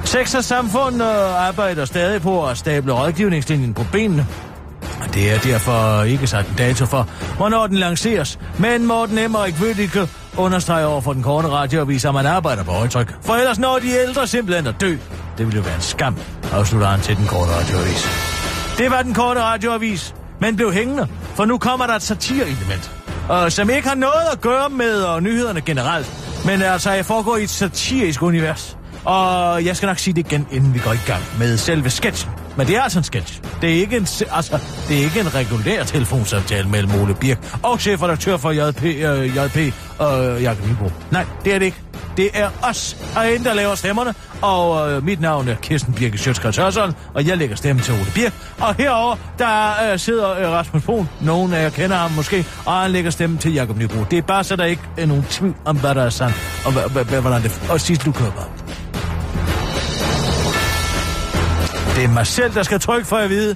S4: Sex og Samfund arbejder stadig på at stable rådgivningslinjen på benene, og det er derfor ikke sat en dato for, hvornår den lanceres. Men Morten Emmerik Vødike understreger over for den korte radioavis, at man arbejder på højtryk. For ellers når de ældre simpelthen at dø. Det ville jo være en skam, afslutter han til den korte radioavis. Det var den korte radioavis, men blev hængende, for nu kommer der et satirelement, og som ikke har noget at gøre med og nyhederne generelt, men altså jeg foregår i et satirisk univers. Og jeg skal nok sige det igen, inden vi går i gang med selve sketchen. Men det er altså en sketch. Det er ikke en, altså, det er ikke en regulær telefonsamtale mellem Ole Birk og chefredaktør for JP, øh, JP og øh, Jakob Nybo. Nej, det er det ikke. Det er os herinde, der laver stemmerne, og øh, mit navn er Kirsten Birke Sjøtskrets og jeg lægger stemme til Ole Birk. Og herover der øh, sidder øh, Rasmus Brun, nogen af jer kender ham måske, og han lægger stemme til Jakob Nybro. Det er bare så der ikke er nogen tvivl om, hvad der er sandt, og hvad, hvad, hvad, hvordan det Og sidst du køber. Det er mig selv, der skal trykke for at vide.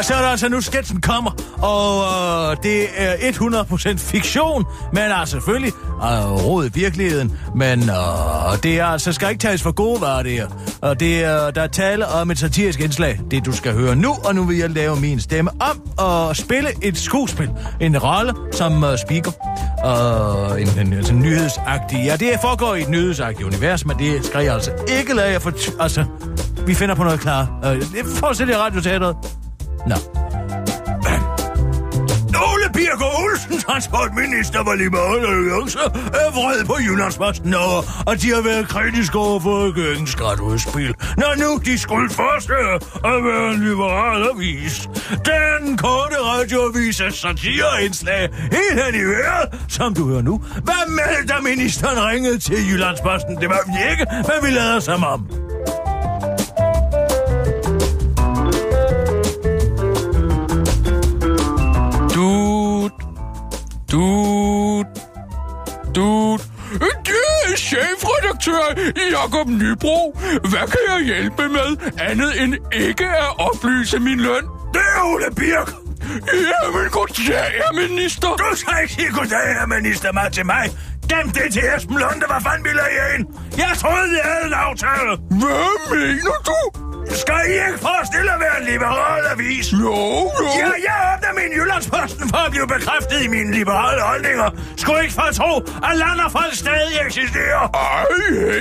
S4: Og så er der altså nu, sketsen kommer, og øh, det er 100% fiktion, men altså selvfølgelig øh, råd i virkeligheden, men øh, det er altså, skal ikke tages for gode varer, det her. Og det er, der er tale om et satirisk indslag, det du skal høre nu, og nu vil jeg lave min stemme om og spille et skuespil, en rolle som øh, speaker, Øh, en, en, altså nyhedsagtig, ja, det foregår i et nyhedsagtigt univers, men det skal jeg altså ikke lade jer for, altså, vi finder på noget klar. Øh, det fortsætter i radioteateret. Nå. Ole Birke Olsen, transportminister for Liberale Alliance, er vred på Jyllandsposten over, og de har været kritiske over for regeringens skatteudspil, når nu de skulle forestille at være en liberal avis. Den korte radioavis er satireindslag helt hen i vejret, som du hører nu. Hvad med, da ministeren ringede til Jyllandsposten? Det var vi ikke, men vi lader som om.
S6: Chefredaktør Jakob Nybro. Hvad kan jeg hjælpe med, andet end ikke at oplyse min løn?
S4: Det er Ole Birk.
S6: Jamen, goddag, herr minister.
S4: Du skal ikke sige goddag, herr minister, mig til mig. Gem det til Esben Lunde, hvad fanden vil jeg ind? Jeg troede, vi havde en aftale.
S6: Hvad mener du?
S4: Skal I ikke forestille at være en liberal avis?
S6: Jo, jo.
S4: Ja, jeg åbner min Jyllandsposten for at blive bekræftet i mine liberale holdninger. Skulle ikke for at tro, at Landerfolk stadig eksisterer.
S6: Ej,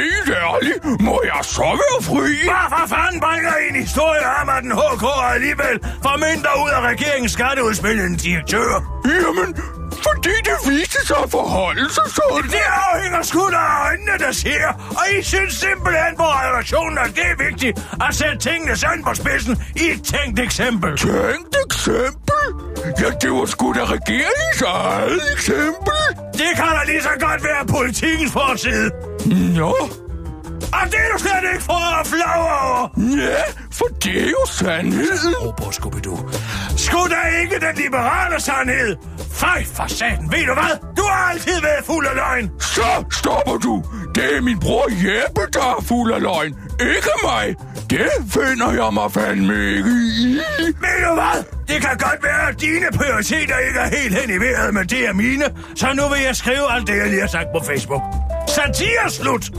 S6: helt ærligt. Må jeg så være fri?
S4: Hvorfor fanden bringer I en historie om, at den HK alligevel får mindre ud af regeringens skatteudspil end direktør?
S6: Jamen, fordi det viste sig at forholde sig sådan.
S4: Det afhænger sgu da af øjnene, der ser. Og I synes simpelthen på redaktionen, at det er vigtigt at sætte tingene sådan på spidsen i et tænkt eksempel.
S6: Tænkt eksempel? Ja, det var sgu da regeringens eget eksempel.
S4: Det kan da lige så godt være politikens forside.
S6: Nå,
S4: Og det er du slet ikke for at flage over.
S6: ja, for det er jo sandheden.
S4: Ro på, Scooby-Doo. Skulle da ikke den liberale sandhed? Fej for satan, ved du hvad? Du har altid været fuld af løgn.
S6: Så stopper du. Det er min bror Jeppe, der er fuld af løgn. Ikke mig. Det finder jeg mig fandme ikke i.
S4: Ved du hvad? Det kan godt være, at dine prioriteter ikke er helt hen i vejret, men det er mine. Så nu vil jeg skrive alt det, jeg lige har sagt på Facebook. Satire slut!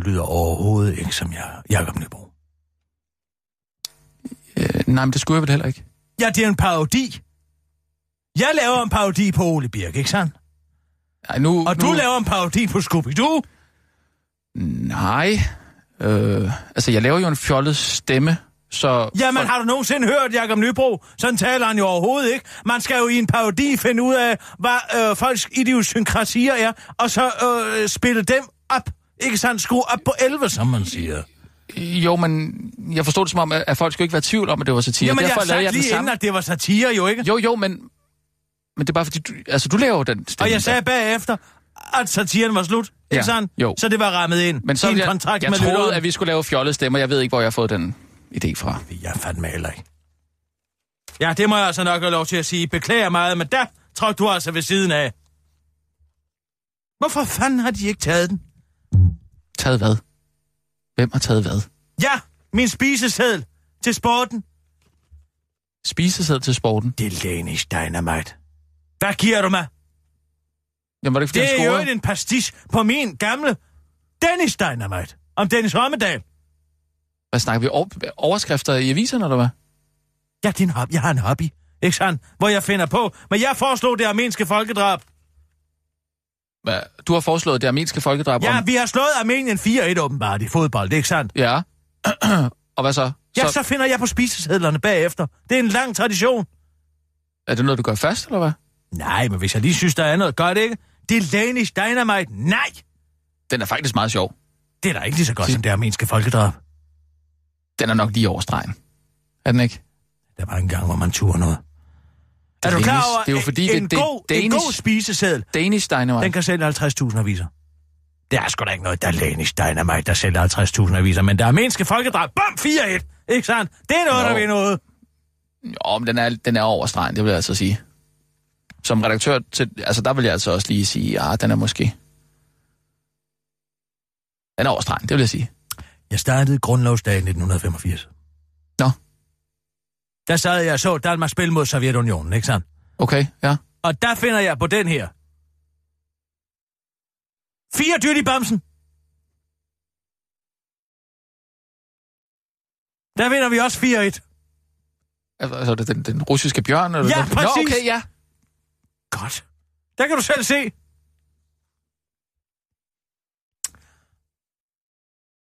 S4: Du lyder overhovedet ikke som jeg, Jakob Nybo.
S6: Øh, nej, men det skulle jeg vel heller ikke.
S4: Ja, det er en parodi. Jeg laver en parodi på Ole Birk, ikke sandt?
S6: Nej, nu,
S4: Og
S6: nu...
S4: du laver en parodi på Scooby-Doo.
S6: Nej. Øh, altså, jeg laver jo en fjollet stemme, så...
S4: Jamen, har du nogensinde hørt Jakob Nybro? Sådan taler han jo overhovedet ikke. Man skal jo i en parodi finde ud af, hvad øh, folks idiosynkrasier er, og så øh, spille dem op. Ikke sandt? Skrue op på 11, som man siger.
S6: Jo, men jeg forstod det som om, at folk skulle ikke være i tvivl om, at det var satire.
S4: Jamen, jeg
S6: Derfor lavede
S4: sagt
S6: jeg
S4: lige inden,
S6: samme.
S4: at det var satire, jo ikke?
S6: Jo, jo, men... Men det er bare fordi, du, altså, du laver den stemme.
S4: Og jeg sagde bagefter, at satiren var slut. Ikke
S6: Ja,
S4: sandt?
S6: jo.
S4: Så det var rammet ind
S6: Men så jeg,
S4: kontrakt
S6: jeg
S4: med
S6: troede,
S4: lytteren.
S6: at vi skulle lave fjollede stemmer. Jeg ved ikke, hvor jeg har fået den idé fra.
S4: Jeg fandme heller ikke. Ja, det må jeg altså nok have lov til at sige. Beklager meget, men der trådte du altså ved siden af. Hvorfor fanden har de ikke taget den?
S6: Taget hvad? Hvem har taget hvad?
S4: Ja, min spiseseddel til sporten.
S6: Spisesæd til sporten.
S4: Det er Danish Dynamite. Hvad giver du mig?
S6: Jamen, var det ikke, fordi
S4: Det er jo en pastiche på min gamle Dennis Dynamite. Om Dennis Rommedal.
S6: Hvad snakker vi? Over- overskrifter i aviserne, eller hvad?
S4: Ja, det er en hobby. Jeg har en hobby. Ikke sandt? Hvor jeg finder på. Men jeg foreslog det armenske folkedrab.
S6: Du har foreslået det armenske folkedrab
S4: Ja,
S6: om...
S4: vi har slået Armenien 4-1 åbenbart i fodbold. Det er ikke sandt?
S6: Ja. Og hvad så?
S4: Ja,
S6: så?
S4: så finder jeg på spisesedlerne bagefter. Det er en lang tradition.
S6: Er det noget, du gør fast, eller hvad?
S4: Nej, men hvis jeg lige synes, der er noget godt, ikke? Det er Danish Dynamite. Nej!
S6: Den er faktisk meget sjov.
S4: Det er da ikke lige så godt som det armenske folkedrab.
S6: Den er nok lige over stregen. Er den ikke?
S4: Der var en gang, hvor man turde noget. Er du klar over,
S6: Det er jo fordi,
S4: en,
S6: det- det-
S4: god, en
S6: Danish-
S4: god spiseseddel,
S6: Danish Dynamite.
S4: den kan sælge 50.000 aviser. Det er sgu da ikke noget Danish Dynamite, der sælger 50.000 aviser, men der er menneske folkedrag. Bum, 4-1. Ikke sandt? Det er noget,
S6: Jo.
S4: der vil noget.
S6: Jo, men den er, den er over stregen, det vil jeg altså sige. Som redaktør, til, altså der vil jeg altså også lige sige, ja, den er måske... Den er over stregen, det vil jeg sige.
S4: Jeg startede grundlovsdag i 1985. Der sad jeg og så Danmark spille mod Sovjetunionen, ikke sandt?
S6: Okay, ja.
S4: Og der finder jeg på den her. Fire dyrt i bamsen. Der vinder vi også 4-1.
S6: Altså det den, den russiske bjørn? Eller
S4: Ja,
S6: den?
S4: præcis.
S6: Nå, okay, ja.
S4: Godt. Der kan du selv se.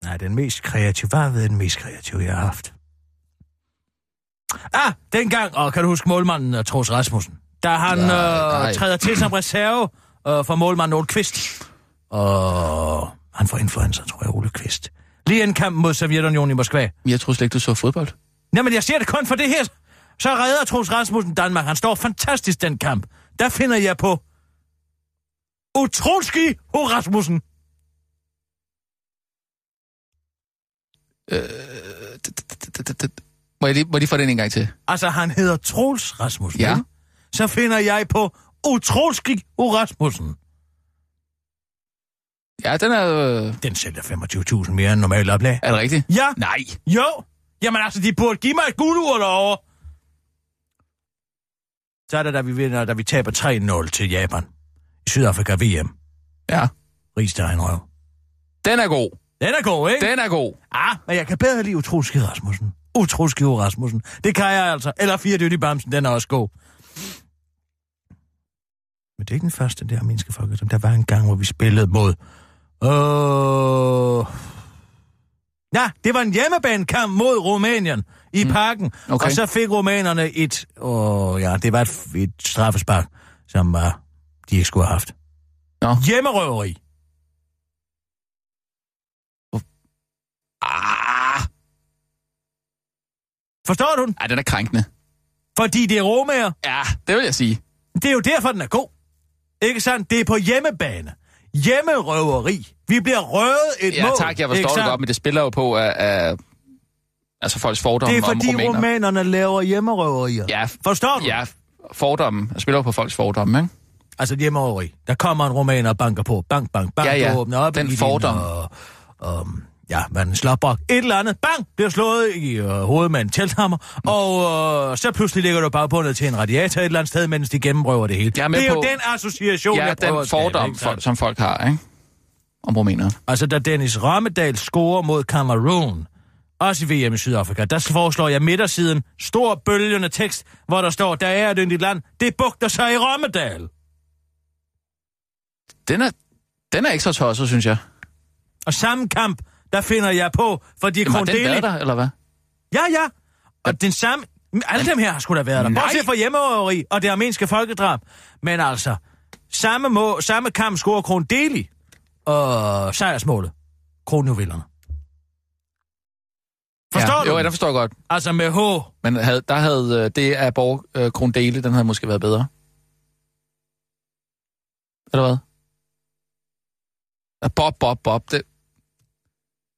S4: Nej, den mest kreative. Hvad har været den mest kreative, jeg har haft? Ah, dengang, og kan du huske målmanden uh, Troels Rasmussen? Da han
S6: Nej,
S4: øh, træder til som reserve øh, for målmanden Ole Kvist. Og han får influenza, tror jeg, Ole Kvist. Lige en kamp mod Sovjetunionen i Moskva.
S6: Jeg tror slet ikke, du så fodbold.
S4: Jamen, jeg ser det kun for det her. Så redder Troels Rasmussen Danmark. Han står fantastisk den kamp. Der finder jeg på Utrolski Ho Rasmussen.
S6: Må jeg, lige, må jeg lige få den en gang til?
S4: Altså, han hedder Troels Rasmussen.
S6: Ja.
S4: ikke? Så finder jeg på Utrolski Ho Rasmussen.
S6: Ja, den er... Øh,
S4: Den sælger 25.000 mere end normalt oplag.
S6: er det rigtigt?
S4: Ja.
S6: Nej.
S4: Jo. Jamen altså, de burde give mig et guldur derovre. Så er det, da vi, vinder, da vi taber 3-0 til Japan. I Sydafrika VM.
S6: Ja.
S4: Rigstein røv.
S6: Den er god.
S4: Den er god, ikke?
S6: Den er god.
S4: Ah, men jeg kan bedre lide Utroski Rasmussen. Utroski Rasmussen. Det kan jeg altså. Eller Fire Dyt i Bamsen, den er også god. Men det er ikke den første der, menneske folk. Der var en gang, hvor vi spillede mod... Øh... Ja, det var en hjemmebanekamp mod Rumænien i mm. parken.
S6: Okay.
S4: Og så fik rumænerne et... Åh, ja, det var et, et straffespark, som uh, de ikke skulle have haft.
S6: Nå.
S4: Hjemmerøveri. Forstår du den?
S6: ej, den er krænkende.
S4: Fordi det er romager.
S6: Ja, det vil jeg sige.
S4: Det er jo derfor, den er god. Ikke sandt? Det er på hjemmebane. Hjemmerøveri. Vi bliver røvet et
S6: Ja,
S4: mål.
S6: tak, jeg forstår det godt, men det spiller jo på af, af altså folks fordomme
S4: Det er fordi
S6: om
S4: rumænerne laver hjemmerøverier.
S6: Ja,
S4: Forstår du?
S6: ja, fordomme. Jeg spiller jo på folks fordomme, ikke?
S4: Altså hjemmerøveri. Der kommer en rumæner og banker på. Bank, bank, bank.
S6: Ja, ja.
S4: og åbner op
S6: Den fordom.
S4: Og, og, ja, er den slåbrok. Et eller andet. Bang! Bliver slået i øh, hovedet med en telthammer.
S6: Mm.
S4: Og øh, så pludselig ligger du bare bundet til en radiator et eller andet sted, mens de gennemrøver det hele.
S6: Er
S4: det er jo
S6: på-
S4: den association,
S6: Ja,
S4: jeg prøver
S6: den
S4: skabe,
S6: fordom,
S4: sandt?
S6: for, som folk har, ikke? Om rumænere.
S4: Altså, da Dennis Rammedal scorer mod Cameroon, også i VM i Sydafrika, der foreslår jeg midtersiden stor bølgende tekst, hvor der står, der er et yndigt land, det bugter sig i Rammedal.
S6: Den er, den er ikke så tosset, synes jeg.
S4: Og samme kamp, der finder jeg på, fordi
S6: Jamen,
S4: Krondeli...
S6: været der, eller hvad?
S4: Ja, ja. Og den samme... Alle dem her sgu da været der.
S6: Nej.
S4: Bortset fra hjemmerøveri og det armenske folkedrab. Men altså, samme, må, samme kamp scorer Krondeli og sejrsmålet. Kronjuvelerne. Forstår
S6: ja,
S4: du?
S6: Jo, ja, det forstår jeg godt.
S4: Altså med H.
S6: Men havde, der havde øh, det af Borg øh, Krondele, den havde måske været bedre. Eller hvad? Ja, Bob, Bob, Bob. Det,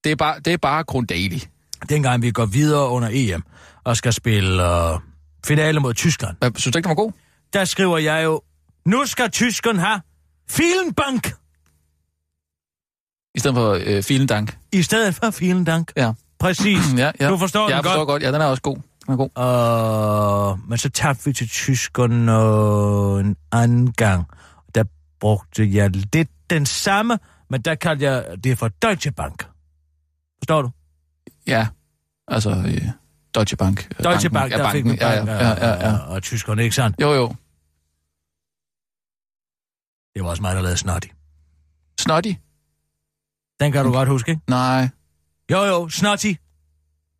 S6: det, er bare, det er bare Krondele.
S4: dengang vi går videre under EM og skal spille uh, finale mod Tyskland,
S6: Hvad, Synes du ikke, den var god?
S4: der skriver jeg jo, nu skal tyskerne have Fielenbank
S6: I stedet for øh, Filendank.
S4: i stedet for Fielendank.
S6: Ja.
S4: Præcis.
S6: ja, ja.
S4: Du forstår
S6: ja,
S4: den
S6: jeg forstår
S4: godt.
S6: godt. Ja, den er også god. Den er god.
S4: Uh, men så tabte vi til tyskerne uh, en anden gang. Der brugte jeg lidt den samme, men der kaldte jeg det for Deutsche Bank. Forstår du?
S6: Ja, altså øh, Deutsche Bank. øh,
S4: Deutsche
S6: banken.
S4: Bank, der fik
S6: banken.
S4: vi bank,
S6: ja, ja, ja, ja, ja.
S4: Og, og tyskerne, ikke sandt?
S6: Jo, jo.
S4: Det var også mig, der lavede snotty.
S6: Snotty?
S4: Den kan du godt huske, ikke?
S6: Nej.
S4: Jo, jo, snotty.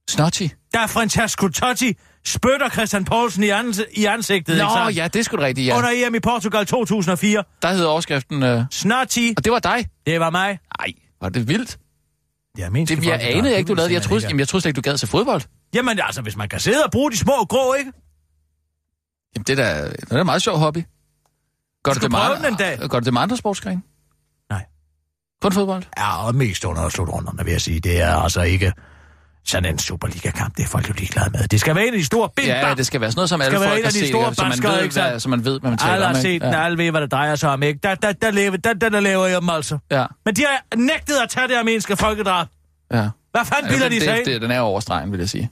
S6: Snotty?
S4: Da Francesco Totti spytter Christian Poulsen i, ans- i ansigtet, ikke
S6: Nå,
S4: sandt?
S6: ja, det skulle rigtigt, ja.
S4: Under EM i Portugal 2004.
S6: Der hed overskriften... Øh,
S4: Snotty,
S6: og det var dig?
S4: det var mig.
S6: Nej, var det vildt?
S4: Det, armenske
S6: Det, jeg anede ikke, du lavede. Jeg troede, jamen, jeg troede slet ikke, du gad til fodbold.
S4: Jamen altså, hvis man kan sidde og bruge de små grå, ikke?
S6: Jamen, det er da, det er en meget sjov hobby. Gør du, det med, andre-
S4: en dag.
S6: gør du det med andre sportsgrene?
S4: Nej.
S6: Kun fodbold?
S4: Ja, og mest under slutrunderne, vil jeg sige. Det er altså ikke sådan en Superliga-kamp. Det er folk jo ligeglade med. Det skal være en af de store big
S6: Ja, det skal være sådan noget, som
S4: Skal
S6: alle
S4: være
S6: folk
S4: en
S6: har
S4: af de
S6: set,
S4: store
S6: ikke? så man ved,
S4: ikke
S6: hvad, så man ved, hvad man taler
S4: Alle
S6: om.
S4: har
S6: ikke?
S4: set den,
S6: ja.
S4: alle ved, hvad det drejer sig om, ikke? Der, der, der, lever, der, der, der lever jeg dem altså.
S6: Ja,
S4: Men de har nægtet at tage det armenske folkedrab.
S6: ja.
S4: Hvad fanden
S6: Ja,
S4: bilder
S6: det,
S4: de sig
S6: det, det, den er over stregen, vil jeg sige.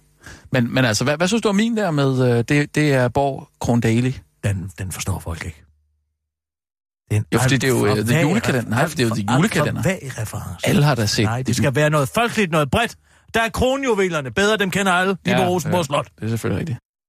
S6: Men, men altså, hvad, hvad synes du om min der med, øh, det, det er Borg Krondali?
S4: Den, den forstår folk ikke. Det er en
S6: Jo, fordi det er jo, øh, The
S4: vag
S6: Julekalender. Nej, for det er jo The Julekalender. Alle har da set
S4: Nej, det skal være noget folkeligt, noget bredt. Der er kronjuvelerne. Bedre, dem kender alle. Lige på Rosenborg Slot.
S6: Det er selvfølgelig rigtigt.